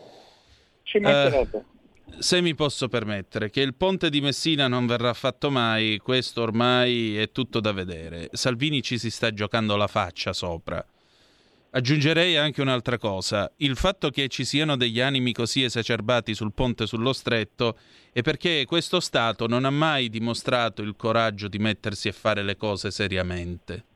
Ci metterebbe. Uh, se mi posso permettere, che il ponte di Messina non verrà fatto mai, questo ormai è tutto da vedere. Salvini ci si sta giocando la faccia sopra. Aggiungerei anche un'altra cosa. Il fatto che ci siano degli animi così esacerbati sul ponte sullo stretto è perché questo Stato non ha mai dimostrato il coraggio di mettersi a fare le cose seriamente.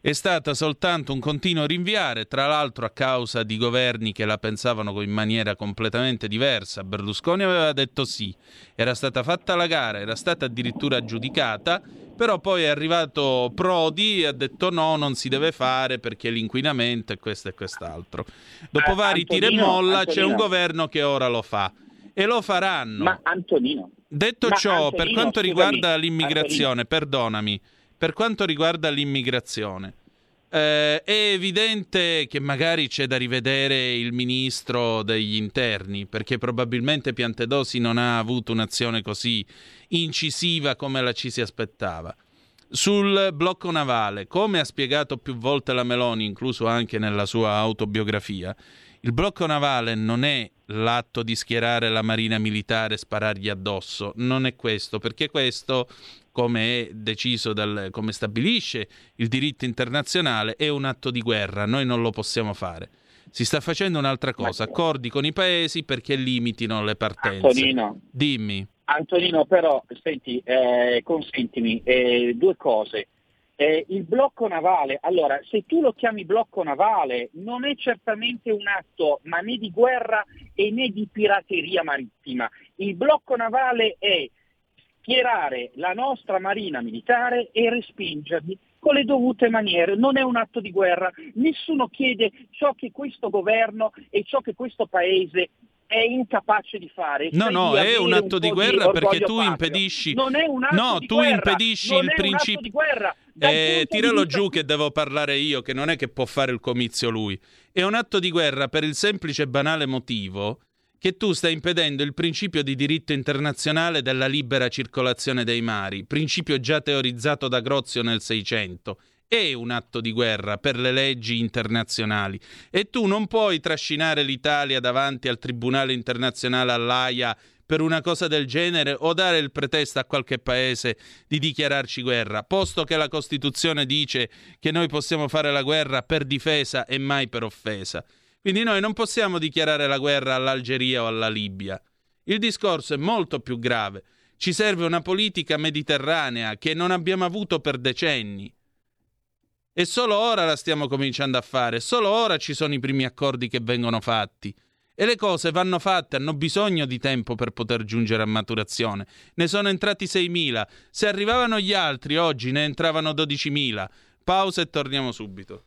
È stata soltanto un continuo rinviare, tra l'altro a causa di governi che la pensavano in maniera completamente diversa. Berlusconi aveva detto sì, era stata fatta la gara, era stata addirittura aggiudicata, però poi è arrivato Prodi e ha detto no, non si deve fare perché l'inquinamento e questo e quest'altro. Dopo vari tiri e molla Antonino. c'è un governo che ora lo fa e lo faranno. Ma Antonino. Detto ma ciò, Antonino, per quanto scusami, riguarda l'immigrazione, Antonino. perdonami, per quanto riguarda l'immigrazione, eh, è evidente che magari c'è da rivedere il ministro degli interni, perché probabilmente Piantedosi non ha avuto un'azione così incisiva come la ci si aspettava. Sul blocco navale, come ha spiegato più volte la Meloni, incluso anche nella sua autobiografia, il blocco navale non è l'atto di schierare la marina militare e sparargli addosso, non è questo, perché questo, come è deciso dal, come stabilisce il diritto internazionale, è un atto di guerra, noi non lo possiamo fare. Si sta facendo un'altra cosa, accordi con i paesi perché limitino le partenze. Antonino, Dimmi. Antonino, però, senti, eh, consentimi, eh, due cose. eh, il blocco navale, allora se tu lo chiami blocco navale non è certamente un atto ma né di guerra e né di pirateria marittima. Il blocco navale è schierare la nostra marina militare e respingerli con le dovute maniere, non è un atto di guerra, nessuno chiede ciò che questo governo e ciò che questo paese è incapace di fare. No, cioè no, di è un atto di, di guerra perché tu patrio. impedisci. Non è un atto no, di tu guerra. impedisci non il principio. di Eh, di tiralo giù che devo parlare io, che non è che può fare il comizio lui. È un atto di guerra per il semplice e banale motivo che tu stai impedendo il principio di diritto internazionale della libera circolazione dei mari, principio già teorizzato da Grozio nel 600. È un atto di guerra per le leggi internazionali e tu non puoi trascinare l'Italia davanti al Tribunale internazionale all'AIA per una cosa del genere o dare il pretesto a qualche paese di dichiararci guerra, posto che la Costituzione dice che noi possiamo fare la guerra per difesa e mai per offesa. Quindi noi non possiamo dichiarare la guerra all'Algeria o alla Libia. Il discorso è molto più grave. Ci serve una politica mediterranea che non abbiamo avuto per decenni. E solo ora la stiamo cominciando a fare, solo ora ci sono i primi accordi che vengono fatti. E le cose vanno fatte, hanno bisogno di tempo per poter giungere a maturazione. Ne sono entrati 6.000. Se arrivavano gli altri, oggi ne entravano 12.000. Pausa e torniamo subito.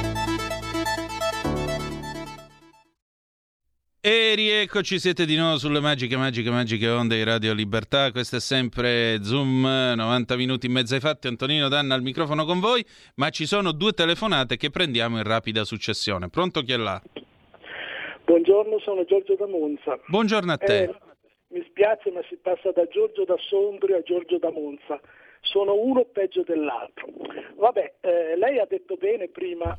E rieccoci, siete di nuovo sulle magiche, magiche, magiche onde di Radio Libertà. Questo è sempre Zoom, 90 minuti in mezzo ai fatti. Antonino Danna al microfono con voi, ma ci sono due telefonate che prendiamo in rapida successione. Pronto chi è là? Buongiorno, sono Giorgio da Monza. Buongiorno a te. Eh, mi spiace, ma si passa da Giorgio da Sondrio a Giorgio da Monza. Sono uno peggio dell'altro. Vabbè, eh, lei ha detto bene prima,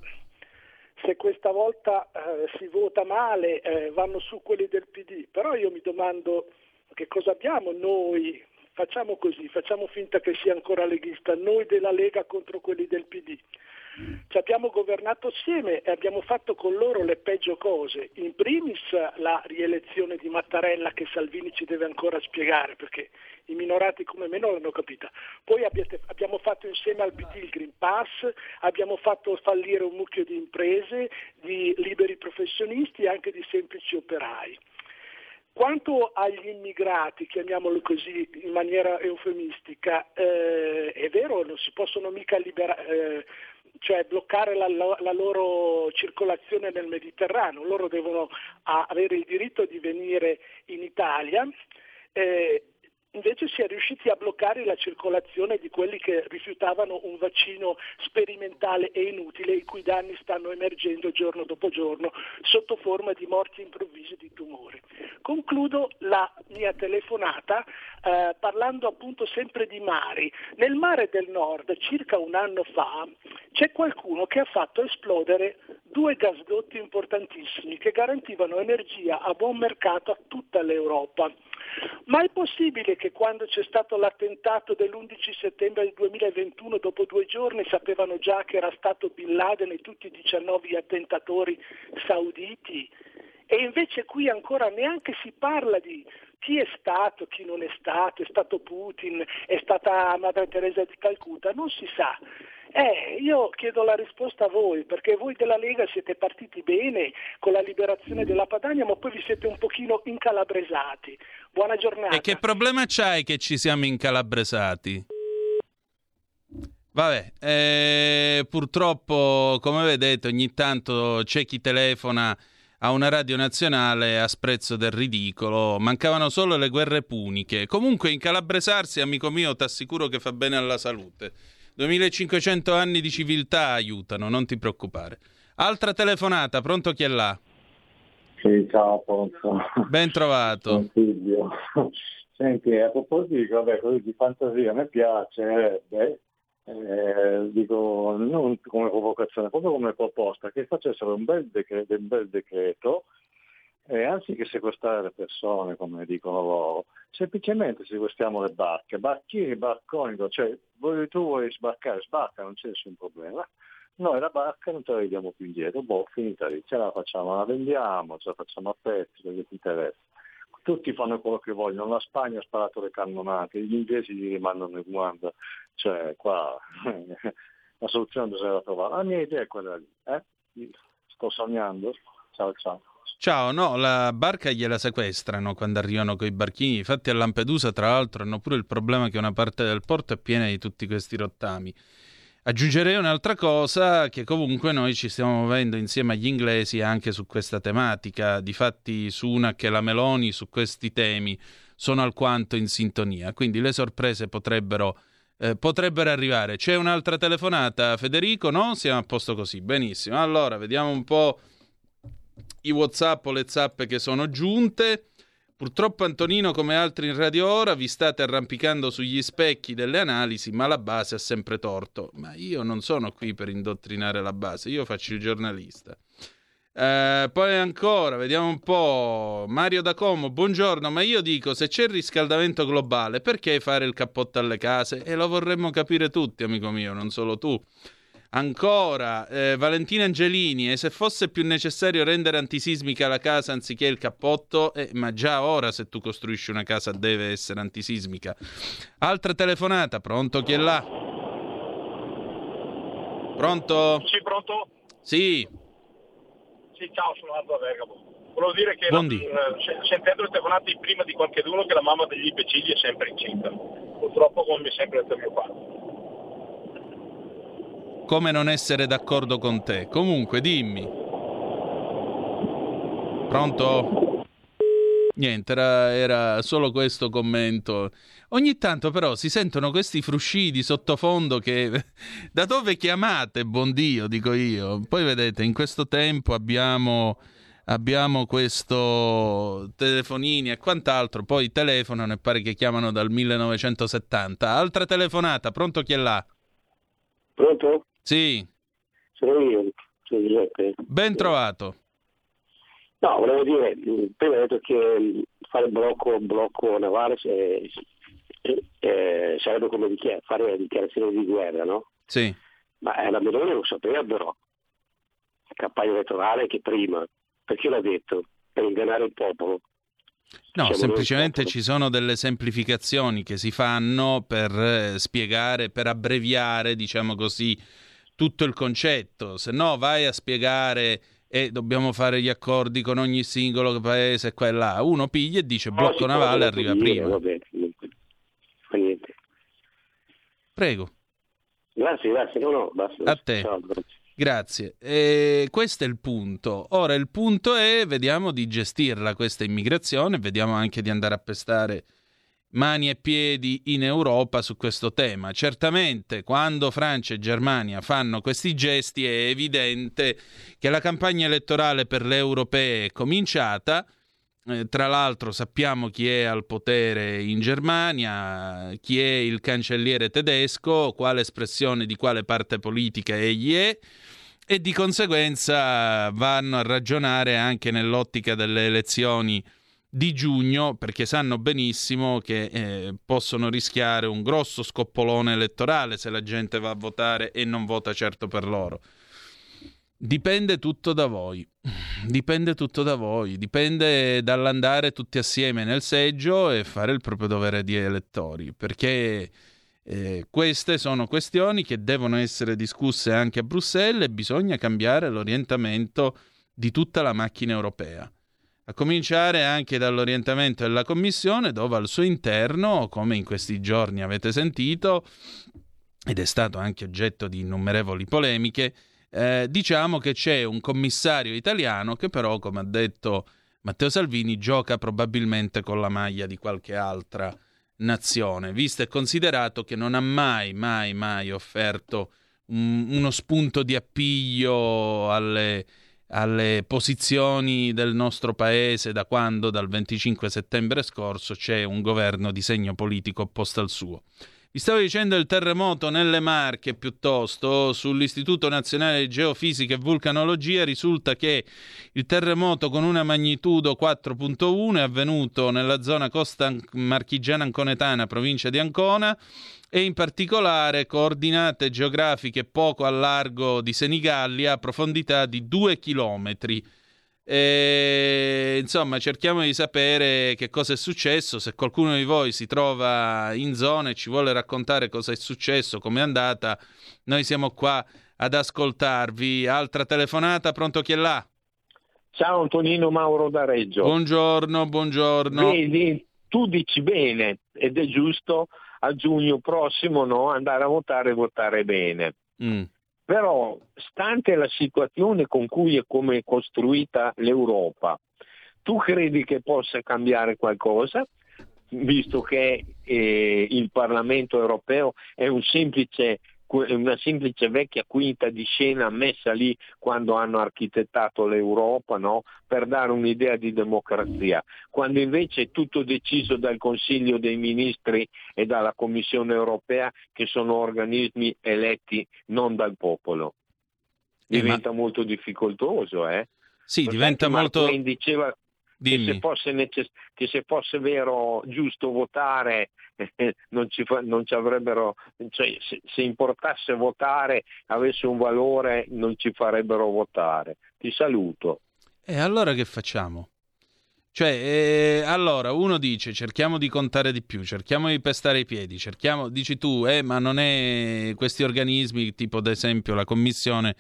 se questa volta eh, si vota male eh, vanno su quelli del PD, però io mi domando che cosa abbiamo noi, facciamo così, facciamo finta che sia ancora leghista, noi della Lega contro quelli del PD. Ci abbiamo governato assieme e abbiamo fatto con loro le peggio cose. In primis la rielezione di Mattarella che Salvini ci deve ancora spiegare perché i minorati come me non l'hanno capita. Poi abbiate- abbiamo fatto insieme al PD il Green Pass, abbiamo fatto fallire un mucchio di imprese, di liberi professionisti e anche di semplici operai. Quanto agli immigrati, chiamiamolo così in maniera eufemistica, eh, è vero, non si possono mica libera- eh, cioè bloccare la, la- loro circolazione nel Mediterraneo, loro devono avere il diritto di venire in Italia. eh, Invece si è riusciti a bloccare la circolazione di quelli che rifiutavano un vaccino sperimentale e inutile, i cui danni stanno emergendo giorno dopo giorno sotto forma di morti improvvise di tumore. Concludo la mia telefonata eh, parlando appunto sempre di mari. Nel mare del nord, circa un anno fa, c'è qualcuno che ha fatto esplodere due gasdotti importantissimi che garantivano energia a buon mercato a tutta l'Europa. Ma è possibile che quando c'è stato l'attentato dell'11 settembre 2021, dopo due giorni sapevano già che era stato Bin Laden e tutti i 19 attentatori sauditi? E invece qui ancora neanche si parla di chi è stato, chi non è stato, è stato Putin, è stata Madre Teresa di Calcutta, non si sa. Eh, io chiedo la risposta a voi, perché voi della Lega siete partiti bene con la liberazione della Padania, ma poi vi siete un pochino incalabresati. Buona giornata. E che problema c'hai che ci siamo incalabresati? Vabbè, eh, purtroppo, come vedete, ogni tanto c'è chi telefona a una radio nazionale a sprezzo del ridicolo. Mancavano solo le guerre puniche. Comunque, incalabresarsi, amico mio, ti assicuro che fa bene alla salute. 2500 anni di civiltà aiutano, non ti preoccupare. Altra telefonata, pronto chi è là? Sì, ciao Ponzo. Ben trovato. Consiglio. Senti, a proposito vabbè, di fantasia, a me piacerebbe, eh, dico, non come provocazione, proprio come proposta, che facessero un bel decreto, un bel decreto e anziché sequestrare le persone, come dicono loro, semplicemente sequestriamo le barche, barchieri, barconi, cioè voi, tu vuoi sbarcare, sbarca, non c'è nessun problema. Noi la barca non te la vediamo più indietro, boh, finita lì, ce la facciamo, la vendiamo, ce la facciamo a pezzi, perché ti interessa. Tutti fanno quello che vogliono, la Spagna ha sparato le cannonate, gli inglesi gli rimandano il guarda, cioè qua la soluzione bisogna trovare. La mia idea è quella lì, eh? sto sognando, ciao ciao. Ciao, no, la barca gliela sequestrano quando arrivano con i barchini. Infatti a Lampedusa, tra l'altro, hanno pure il problema che una parte del porto è piena di tutti questi rottami. Aggiungerei un'altra cosa, che comunque noi ci stiamo muovendo insieme agli inglesi anche su questa tematica. Difatti su una che la Meloni su questi temi sono alquanto in sintonia. Quindi le sorprese potrebbero, eh, potrebbero arrivare. C'è un'altra telefonata, Federico? No? Siamo a posto così. Benissimo. Allora, vediamo un po' i WhatsApp o le zappe che sono giunte. Purtroppo Antonino, come altri in Radio Ora, vi state arrampicando sugli specchi delle analisi, ma la base ha sempre torto. Ma io non sono qui per indottrinare la base, io faccio il giornalista. Eh, poi ancora, vediamo un po'. Mario da Como, buongiorno, ma io dico, se c'è il riscaldamento globale, perché fare il cappotto alle case? E lo vorremmo capire tutti, amico mio, non solo tu. Ancora, eh, Valentina Angelini, e se fosse più necessario rendere antisismica la casa anziché il cappotto, eh, ma già ora se tu costruisci una casa deve essere antisismica. Altra telefonata, pronto chi è là? Pronto? Sì, pronto? Sì. Sì, ciao, sono Aldo Bergamo. Volevo dire che Buondì. eh, sentendo le telefonate prima di qualcheduno che la mamma degli imbecilli è sempre incinta. Purtroppo come mi è sempre detto mio padre come non essere d'accordo con te. Comunque, dimmi. Pronto? Niente, era, era, solo questo commento. Ogni tanto però si sentono questi frusci di sottofondo che... Da dove chiamate, buon Dio, dico io. Poi vedete, in questo tempo abbiamo abbiamo questo telefonini e quant'altro, poi telefonano e pare che chiamano dal 1970. Altra telefonata, pronto chi è là? Pronto? Sì. Sono io, sono Giuseppe. Ben trovato. No, volevo dire, prima hai detto che fare blocco, blocco navale se, eh, sarebbe come dichiar- fare una dichiarazione di guerra, no? Sì. Ma eh, la Meloni lo sapeva però, campagna elettorale che prima, perché l'ha detto? Per ingannare il popolo. No, Siamo semplicemente ci sono delle semplificazioni che si fanno per eh, spiegare, per abbreviare, diciamo così, tutto il concetto. Se no vai a spiegare e dobbiamo fare gli accordi con ogni singolo paese qua e là. Uno piglia e dice blocco navale arriva prima. va bene, comunque. Fa niente. Prego. Grazie, grazie, no, no, basta. A te. Ciao, grazie. Grazie. E questo è il punto. Ora il punto è, vediamo di gestirla questa immigrazione, vediamo anche di andare a pestare mani e piedi in Europa su questo tema. Certamente quando Francia e Germania fanno questi gesti è evidente che la campagna elettorale per le europee è cominciata. Eh, tra l'altro sappiamo chi è al potere in Germania, chi è il cancelliere tedesco, quale espressione di quale parte politica egli è e di conseguenza vanno a ragionare anche nell'ottica delle elezioni di giugno perché sanno benissimo che eh, possono rischiare un grosso scoppolone elettorale se la gente va a votare e non vota certo per loro. Dipende tutto da voi, dipende tutto da voi, dipende dall'andare tutti assieme nel seggio e fare il proprio dovere di elettori, perché eh, queste sono questioni che devono essere discusse anche a Bruxelles e bisogna cambiare l'orientamento di tutta la macchina europea a cominciare anche dall'orientamento della Commissione, dove al suo interno, come in questi giorni avete sentito, ed è stato anche oggetto di innumerevoli polemiche, eh, diciamo che c'è un commissario italiano che però, come ha detto Matteo Salvini, gioca probabilmente con la maglia di qualche altra nazione, visto e considerato che non ha mai, mai, mai offerto un, uno spunto di appiglio alle alle posizioni del nostro paese da quando, dal 25 settembre scorso, c'è un governo di segno politico opposto al suo. Vi stavo dicendo il terremoto nelle Marche piuttosto, sull'Istituto Nazionale di Geofisica e Vulcanologia risulta che il terremoto con una magnitudo 4.1 è avvenuto nella zona costa marchigiana anconetana, provincia di Ancona, e in particolare coordinate geografiche poco a largo di Senigallia a profondità di 2 chilometri. E, insomma, cerchiamo di sapere che cosa è successo. Se qualcuno di voi si trova in zona e ci vuole raccontare cosa è successo, come è andata, noi siamo qua ad ascoltarvi. Altra telefonata, pronto chi è là? Ciao Antonino Mauro da Reggio. Buongiorno, buongiorno. Vedi, tu dici bene ed è giusto a giugno prossimo no, andare a votare e votare bene. Mm. Però, stante la situazione con cui è come costruita l'Europa, tu credi che possa cambiare qualcosa? Visto che eh, il Parlamento europeo è un semplice una semplice vecchia quinta di scena messa lì quando hanno architettato l'Europa no? per dare un'idea di democrazia, quando invece è tutto deciso dal Consiglio dei Ministri e dalla Commissione europea che sono organismi eletti non dal popolo. Diventa eh, ma... molto difficoltoso, eh? Sì, diventa molto... diceva che se, fosse necess- che se, fosse vero giusto votare eh, non, ci fa- non ci avrebbero, cioè, se, se, importasse votare avesse un valore non ci farebbero votare. Ti saluto. E allora che facciamo? Cioè, eh, allora uno dice cerchiamo di contare di più, cerchiamo di pestare i piedi, cerchiamo, dici tu, eh, ma non è questi organismi, tipo ad esempio la Commissione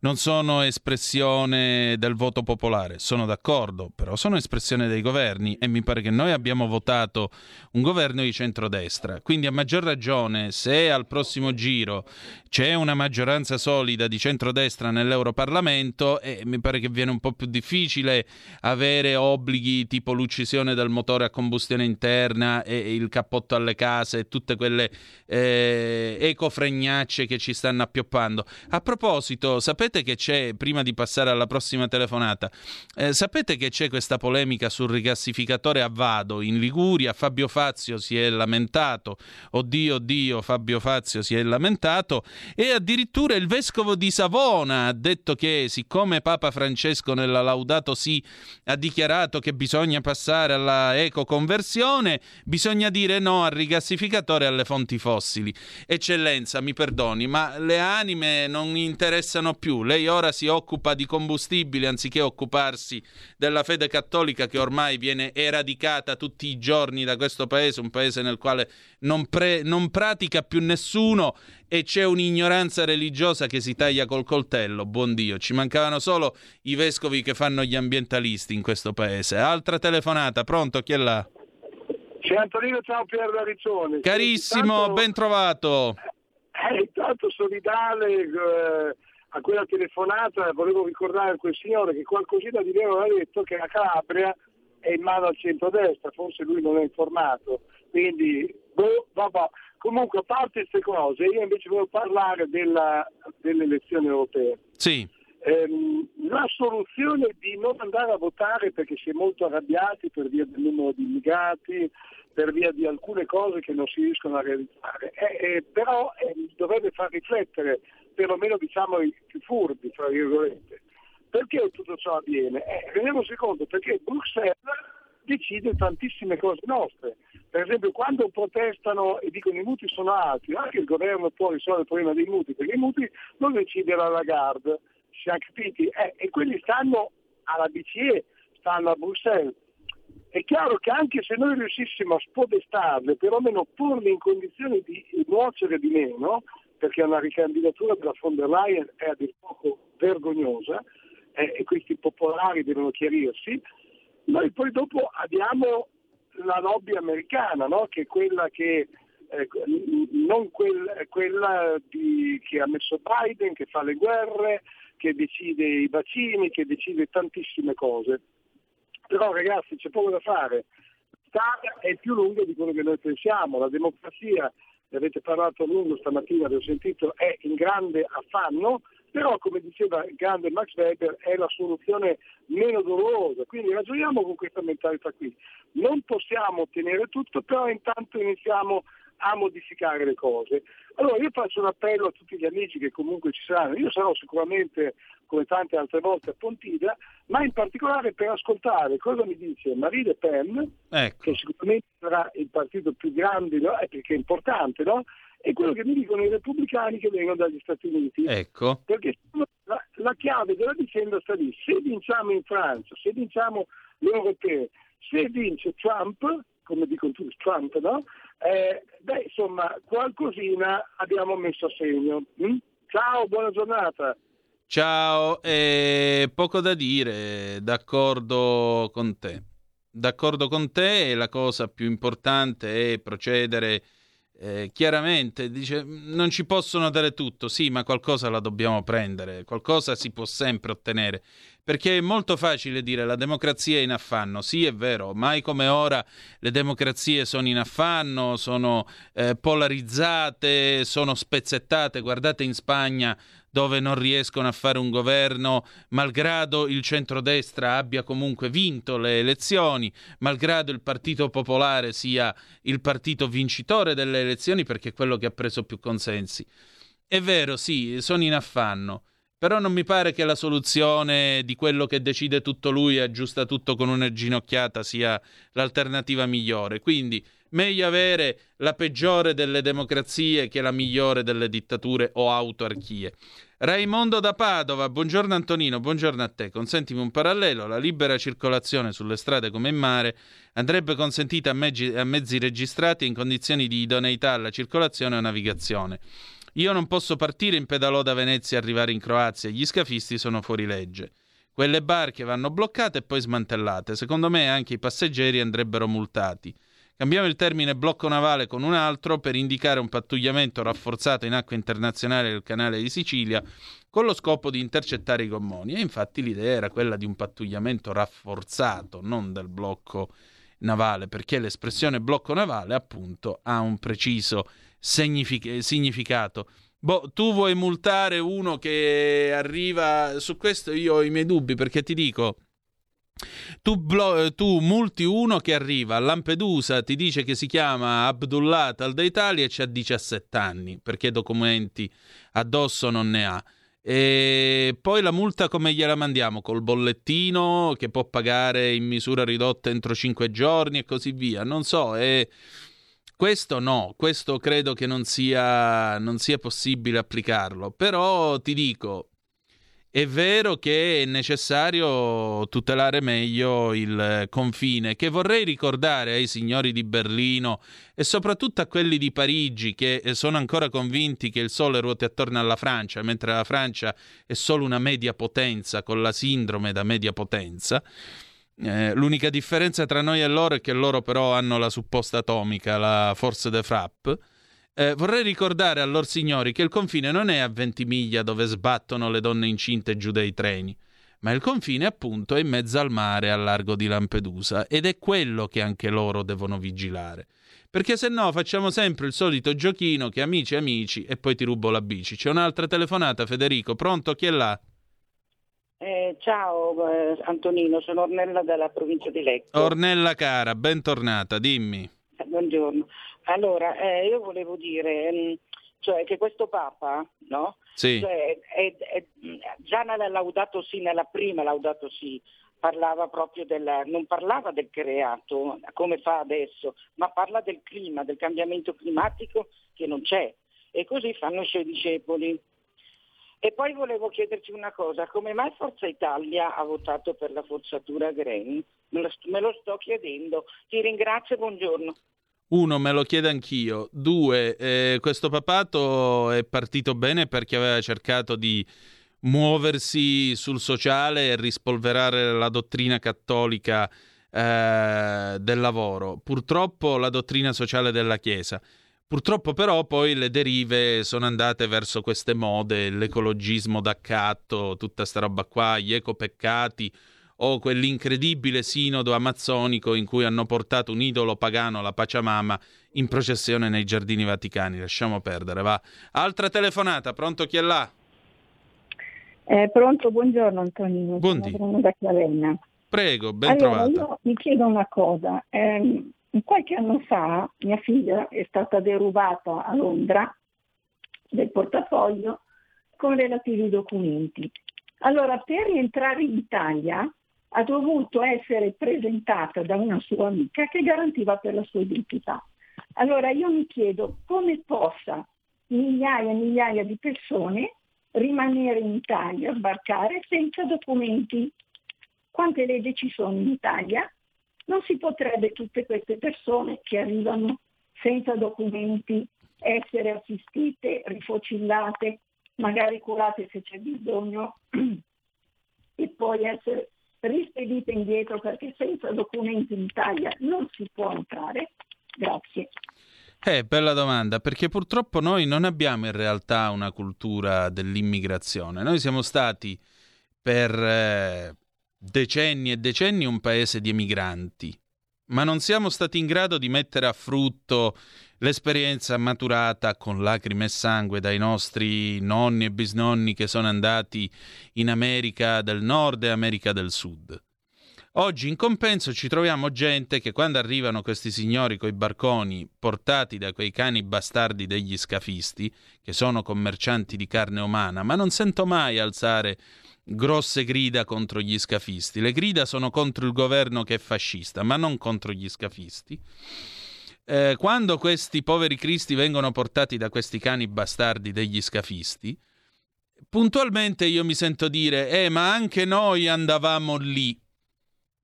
non sono espressione del voto popolare, sono d'accordo, però sono espressione dei governi e mi pare che noi abbiamo votato un governo di centrodestra, quindi a maggior ragione se al prossimo giro c'è una maggioranza solida di centrodestra nell'Europarlamento e mi pare che viene un po' più difficile avere obblighi tipo l'uccisione del motore a combustione interna e il cappotto alle case e tutte quelle eh, ecofregnacce che ci stanno appioppando. A proposito, sapete sapete che c'è, prima di passare alla prossima telefonata, eh, sapete che c'è questa polemica sul rigassificatore a Vado in Liguria? Fabio Fazio si è lamentato, oddio, oddio, Fabio Fazio si è lamentato e addirittura il vescovo di Savona ha detto che siccome Papa Francesco nella Laudato Si ha dichiarato che bisogna passare alla ecoconversione, bisogna dire no al rigassificatore e alle fonti fossili. Eccellenza, mi perdoni, ma le anime non interessano più lei ora si occupa di combustibili anziché occuparsi della fede cattolica che ormai viene eradicata tutti i giorni da questo paese, un paese nel quale non, pre- non pratica più nessuno e c'è un'ignoranza religiosa che si taglia col coltello. Buon Dio, ci mancavano solo i vescovi che fanno gli ambientalisti in questo paese. Altra telefonata, pronto? Chi è là? C'è Antonino, ciao Pier da Riccione. Carissimo, intanto, ben trovato. Eh, intanto solidale, eh, a quella telefonata volevo ricordare a quel signore che qualcosina di vero ha detto che la Calabria è in mano al centro-destra, forse lui non è informato, quindi boh, vabbè. Comunque, a parte queste cose, io invece volevo parlare della, delle elezioni europee. Sì. Ehm, la soluzione di non andare a votare perché si è molto arrabbiati per via del numero di immigrati, per via di alcune cose che non si riescono a realizzare, eh, eh, però eh, dovrebbe far riflettere perlomeno diciamo i più furbi, tra virgolette. Perché tutto ciò avviene? Eh, rendiamoci conto perché Bruxelles decide tantissime cose nostre. Per esempio quando protestano e dicono i mutui sono alti, anche il governo può risolvere il problema dei mutui, perché i mutui non decide la Lagarde, si siamo capiti? Eh, e quelli stanno alla BCE, stanno a Bruxelles. È chiaro che anche se noi riuscissimo a spodestarle, perlomeno porle in condizioni di nuocere di meno, perché una ricandidatura della von der Leyen è a dir poco vergognosa eh, e questi popolari devono chiarirsi, noi poi dopo abbiamo la lobby americana, no? che è quella che eh, non quel, quella di, che ha messo Biden, che fa le guerre, che decide i vaccini, che decide tantissime cose. Però ragazzi c'è poco da fare. L'Italia è più lunga di quello che noi pensiamo, la democrazia, ne avete parlato a lungo stamattina, abbiamo sentito, è in grande affanno, però come diceva il grande Max Weber è la soluzione meno dolorosa, quindi ragioniamo con questa mentalità qui. Non possiamo ottenere tutto, però intanto iniziamo a modificare le cose. Allora io faccio un appello a tutti gli amici che comunque ci saranno, io sarò sicuramente come tante altre volte a Pontida, ma in particolare per ascoltare cosa mi dice Marie Le Pen, ecco. che sicuramente sarà il partito più grande, no? Eh, perché è importante, no? e quello che mi dicono i repubblicani che vengono dagli Stati Uniti. Ecco. Perché la, la chiave della vicenda sta lì. Se vinciamo in Francia, se vinciamo l'Europeo, se vince Trump, come dicono tutti Trump, no? Eh, beh, insomma, qualcosina abbiamo messo a segno. Mm? Ciao, buona giornata. Ciao, eh, poco da dire, d'accordo con te. D'accordo con te, la cosa più importante è procedere eh, chiaramente dice non ci possono dare tutto, sì, ma qualcosa la dobbiamo prendere, qualcosa si può sempre ottenere. Perché è molto facile dire la democrazia è in affanno. Sì, è vero, mai come ora le democrazie sono in affanno, sono eh, polarizzate, sono spezzettate. Guardate in Spagna dove non riescono a fare un governo, malgrado il centrodestra abbia comunque vinto le elezioni, malgrado il Partito Popolare sia il partito vincitore delle elezioni perché è quello che ha preso più consensi. È vero, sì, sono in affanno. Però non mi pare che la soluzione di quello che decide tutto lui e aggiusta tutto con una ginocchiata sia l'alternativa migliore. Quindi meglio avere la peggiore delle democrazie che la migliore delle dittature o autarchie. Raimondo da Padova, buongiorno Antonino, buongiorno a te. Consentimi un parallelo, la libera circolazione sulle strade come in mare andrebbe consentita a mezzi, a mezzi registrati in condizioni di idoneità alla circolazione o navigazione. Io non posso partire in pedalò da Venezia e arrivare in Croazia, gli scafisti sono fuori legge. Quelle barche vanno bloccate e poi smantellate. Secondo me anche i passeggeri andrebbero multati. Cambiamo il termine blocco navale con un altro per indicare un pattugliamento rafforzato in acque internazionali del canale di Sicilia con lo scopo di intercettare i gommoni. E infatti l'idea era quella di un pattugliamento rafforzato, non del blocco navale, perché l'espressione blocco navale appunto ha un preciso signific- significato. Boh, tu vuoi multare uno che arriva su questo? Io ho i miei dubbi perché ti dico tu, blo- tu, multi uno che arriva a Lampedusa, ti dice che si chiama Abdullah Taldeitali e ha 17 anni, perché documenti addosso non ne ha. E poi la multa come gliela mandiamo? Col bollettino che può pagare in misura ridotta entro 5 giorni e così via. Non so, è... questo no, questo credo che non sia, non sia possibile applicarlo. Però ti dico, è vero che è necessario tutelare meglio il confine, che vorrei ricordare ai signori di Berlino e soprattutto a quelli di Parigi che sono ancora convinti che il Sole ruoti attorno alla Francia, mentre la Francia è solo una media potenza con la sindrome da media potenza. Eh, l'unica differenza tra noi e loro è che loro però hanno la supposta atomica, la Force de Frappe eh, vorrei ricordare a lor signori che il confine non è a Ventimiglia dove sbattono le donne incinte giù dai treni, ma il confine appunto è in mezzo al mare al largo di Lampedusa ed è quello che anche loro devono vigilare. Perché se no facciamo sempre il solito giochino che amici amici e poi ti rubo la bici. C'è un'altra telefonata, Federico, pronto? Chi è là? Eh, ciao eh, Antonino, sono Ornella della provincia di Lecco. Ornella cara, bentornata, dimmi. Eh, buongiorno. Allora, eh, io volevo dire, mh, cioè che questo Papa, no? Sì. Cioè, è, è, già nella Laudato Si, nella prima Laudato Si, parlava proprio del, non parlava del creato come fa adesso, ma parla del clima, del cambiamento climatico che non c'è. E così fanno i suoi discepoli. E poi volevo chiederti una cosa, come mai Forza Italia ha votato per la forzatura Green? Me lo, me lo sto chiedendo. Ti ringrazio, buongiorno. Uno, me lo chiedo anch'io. Due, eh, questo papato è partito bene perché aveva cercato di muoversi sul sociale e rispolverare la dottrina cattolica eh, del lavoro. Purtroppo la dottrina sociale della Chiesa. Purtroppo però poi le derive sono andate verso queste mode, l'ecologismo d'accatto, tutta sta roba qua, gli ecopeccati, o quell'incredibile sinodo amazzonico in cui hanno portato un idolo pagano, la Pachamama, in processione nei giardini vaticani. Lasciamo perdere, va. Altra telefonata, pronto chi è là? Eh, pronto, buongiorno Antonino. Buondì. Sono da Chiavenna. Prego, ben allora, trovata. Io mi chiedo una cosa. Eh, qualche anno fa mia figlia è stata derubata a Londra del portafoglio con relativi documenti. Allora, per rientrare in Italia ha dovuto essere presentata da una sua amica che garantiva per la sua identità. Allora io mi chiedo come possa migliaia e migliaia di persone rimanere in Italia, sbarcare senza documenti. Quante leggi ci sono in Italia? Non si potrebbe tutte queste persone che arrivano senza documenti essere assistite, rifocillate, magari curate se c'è bisogno e poi essere rispedite indietro perché senza documenti in Italia non si può entrare? Grazie. Eh, bella domanda, perché purtroppo noi non abbiamo in realtà una cultura dell'immigrazione. Noi siamo stati per eh, decenni e decenni un paese di emigranti, ma non siamo stati in grado di mettere a frutto l'esperienza maturata con lacrime e sangue dai nostri nonni e bisnonni che sono andati in America del Nord e America del Sud. Oggi in compenso ci troviamo gente che quando arrivano questi signori coi barconi portati da quei cani bastardi degli scafisti, che sono commercianti di carne umana, ma non sento mai alzare grosse grida contro gli scafisti. Le grida sono contro il governo che è fascista, ma non contro gli scafisti. Eh, quando questi poveri cristi vengono portati da questi cani bastardi degli scafisti, puntualmente io mi sento dire, eh, ma anche noi andavamo lì.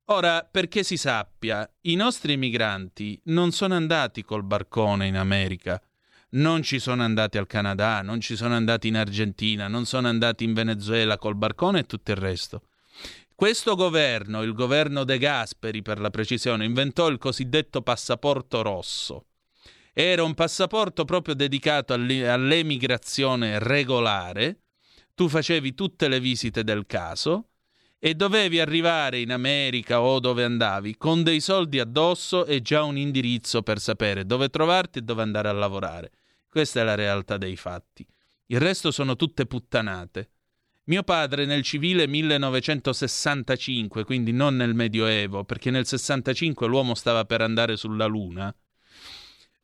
Ora, perché si sappia, i nostri migranti non sono andati col barcone in America, non ci sono andati al Canada, non ci sono andati in Argentina, non sono andati in Venezuela col barcone e tutto il resto. Questo governo, il governo De Gasperi per la precisione, inventò il cosiddetto passaporto rosso. Era un passaporto proprio dedicato all'emigrazione regolare. Tu facevi tutte le visite del caso e dovevi arrivare in America o dove andavi con dei soldi addosso e già un indirizzo per sapere dove trovarti e dove andare a lavorare. Questa è la realtà dei fatti. Il resto sono tutte puttanate. Mio padre nel civile 1965, quindi non nel Medioevo, perché nel 65 l'uomo stava per andare sulla Luna,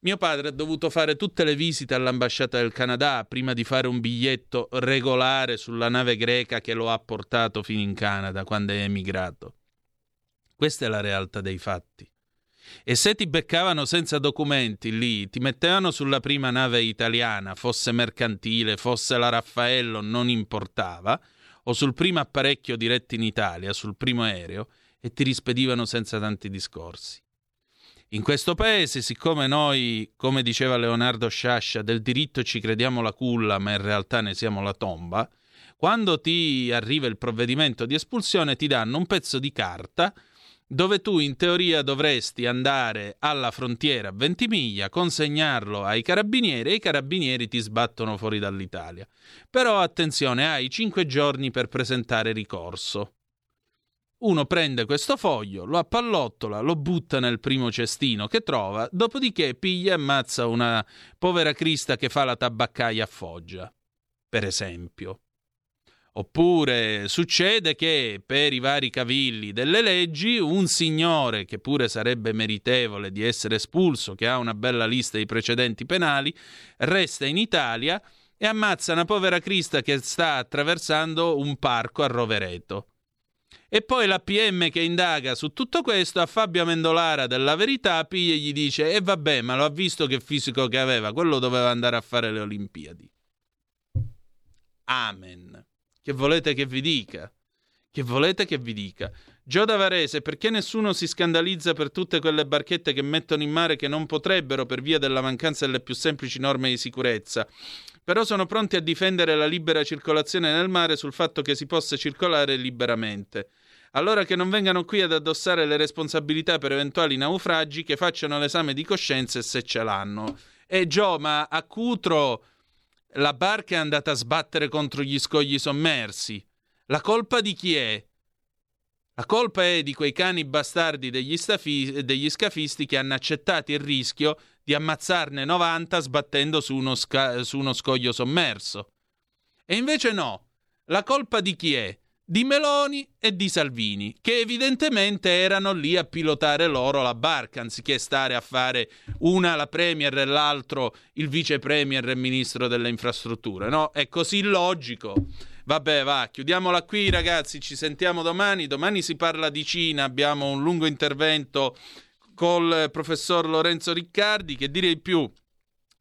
mio padre ha dovuto fare tutte le visite all'ambasciata del Canada prima di fare un biglietto regolare sulla nave greca che lo ha portato fino in Canada quando è emigrato. Questa è la realtà dei fatti. E se ti beccavano senza documenti lì, ti mettevano sulla prima nave italiana, fosse mercantile, fosse la Raffaello, non importava, o sul primo apparecchio diretto in Italia, sul primo aereo, e ti rispedivano senza tanti discorsi. In questo paese, siccome noi, come diceva Leonardo Sciascia, del diritto ci crediamo la culla, ma in realtà ne siamo la tomba, quando ti arriva il provvedimento di espulsione ti danno un pezzo di carta dove tu in teoria dovresti andare alla frontiera a Ventimiglia, consegnarlo ai carabinieri e i carabinieri ti sbattono fuori dall'Italia. Però attenzione, hai cinque giorni per presentare ricorso. Uno prende questo foglio, lo appallottola, lo butta nel primo cestino che trova, dopodiché piglia e ammazza una povera crista che fa la tabaccaia a Foggia, per esempio. Oppure succede che per i vari cavilli delle leggi un signore che pure sarebbe meritevole di essere espulso, che ha una bella lista di precedenti penali, resta in Italia e ammazza una povera Crista che sta attraversando un parco a Rovereto. E poi la PM che indaga su tutto questo a Fabio Amendolara della Verità piglia e gli dice e vabbè ma lo ha visto che fisico che aveva, quello doveva andare a fare le Olimpiadi. Amen. Che volete che vi dica? Che volete che vi dica? Gio Davarese, perché nessuno si scandalizza per tutte quelle barchette che mettono in mare che non potrebbero per via della mancanza delle più semplici norme di sicurezza? Però sono pronti a difendere la libera circolazione nel mare sul fatto che si possa circolare liberamente. Allora che non vengano qui ad addossare le responsabilità per eventuali naufragi, che facciano l'esame di coscienza se ce l'hanno. E Gio, ma a Cutro la barca è andata a sbattere contro gli scogli sommersi. La colpa di chi è? La colpa è di quei cani bastardi degli, stafi- degli scafisti che hanno accettato il rischio di ammazzarne 90 sbattendo su uno, sca- su uno scoglio sommerso. E invece no. La colpa di chi è? Di Meloni e di Salvini, che evidentemente erano lì a pilotare loro la barca, anziché stare a fare una la Premier e l'altro il vice Premier e ministro delle infrastrutture. No, è così logico. Vabbè, va, chiudiamola qui, ragazzi. Ci sentiamo domani. Domani si parla di Cina. Abbiamo un lungo intervento col professor Lorenzo Riccardi. Che dire di più?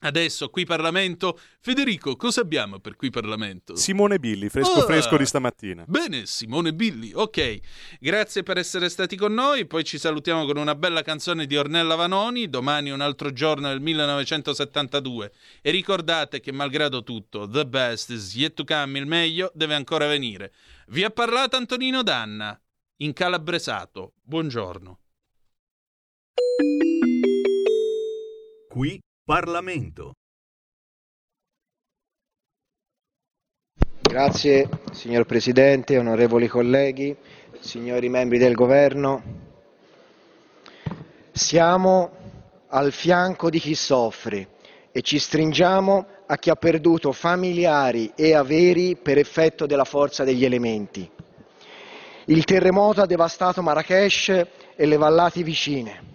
Adesso qui Parlamento. Federico, cosa abbiamo per qui Parlamento? Simone Billi, fresco ah, fresco di stamattina. Bene, Simone Billi. Ok, grazie per essere stati con noi. Poi ci salutiamo con una bella canzone di Ornella Vanoni. Domani un altro giorno del 1972. E ricordate che malgrado tutto, the best is yet to come, il meglio deve ancora venire. Vi ha parlato Antonino Danna, in calabresato. Buongiorno. Qui Parlamento. Grazie signor Presidente, onorevoli colleghi, signori membri del Governo. Siamo al fianco di chi soffre e ci stringiamo a chi ha perduto familiari e averi per effetto della forza degli elementi. Il terremoto ha devastato Marrakesh e le vallate vicine.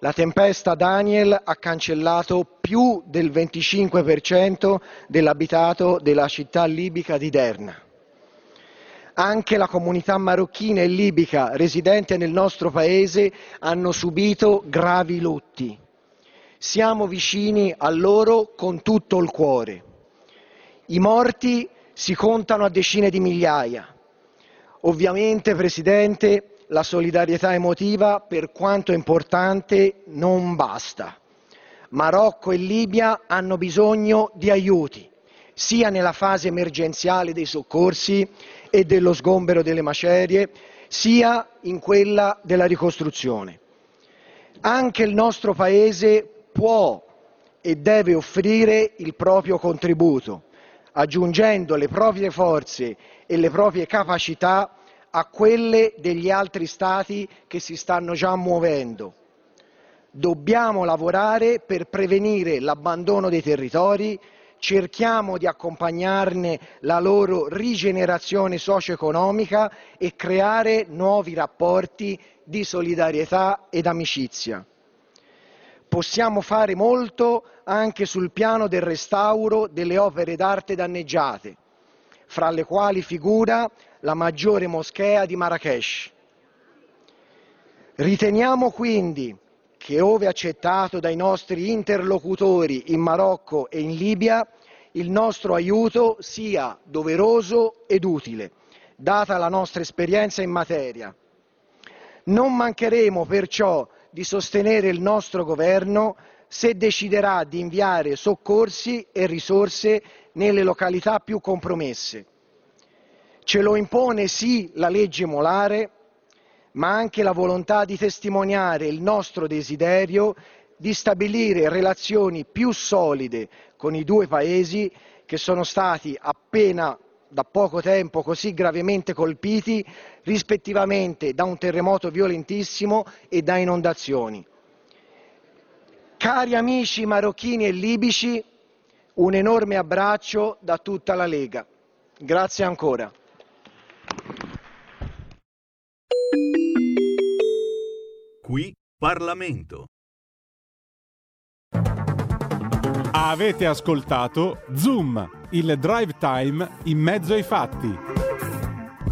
La tempesta Daniel ha cancellato più del 25% dell'abitato della città libica di Derna. Anche la comunità marocchina e libica residente nel nostro paese hanno subito gravi lutti. Siamo vicini a loro con tutto il cuore. I morti si contano a decine di migliaia. Ovviamente, Presidente, la solidarietà emotiva, per quanto importante, non basta. Marocco e Libia hanno bisogno di aiuti, sia nella fase emergenziale dei soccorsi e dello sgombero delle macerie, sia in quella della ricostruzione. Anche il nostro Paese può e deve offrire il proprio contributo, aggiungendo le proprie forze e le proprie capacità a quelle degli altri Stati che si stanno già muovendo. Dobbiamo lavorare per prevenire l'abbandono dei territori, cerchiamo di accompagnarne la loro rigenerazione socio-economica e creare nuovi rapporti di solidarietà ed amicizia. Possiamo fare molto anche sul piano del restauro delle opere d'arte danneggiate, fra le quali figura la maggiore moschea di Marrakesh. Riteniamo quindi che, ove accettato dai nostri interlocutori in Marocco e in Libia, il nostro aiuto sia doveroso ed utile, data la nostra esperienza in materia. Non mancheremo perciò di sostenere il nostro governo se deciderà di inviare soccorsi e risorse nelle località più compromesse. Ce lo impone sì la legge molare, ma anche la volontà di testimoniare il nostro desiderio di stabilire relazioni più solide con i due paesi che sono stati appena da poco tempo così gravemente colpiti rispettivamente da un terremoto violentissimo e da inondazioni. Cari amici marocchini e libici, un enorme abbraccio da tutta la Lega. Grazie ancora. Qui Parlamento. Avete ascoltato Zoom, il drive time in mezzo ai fatti.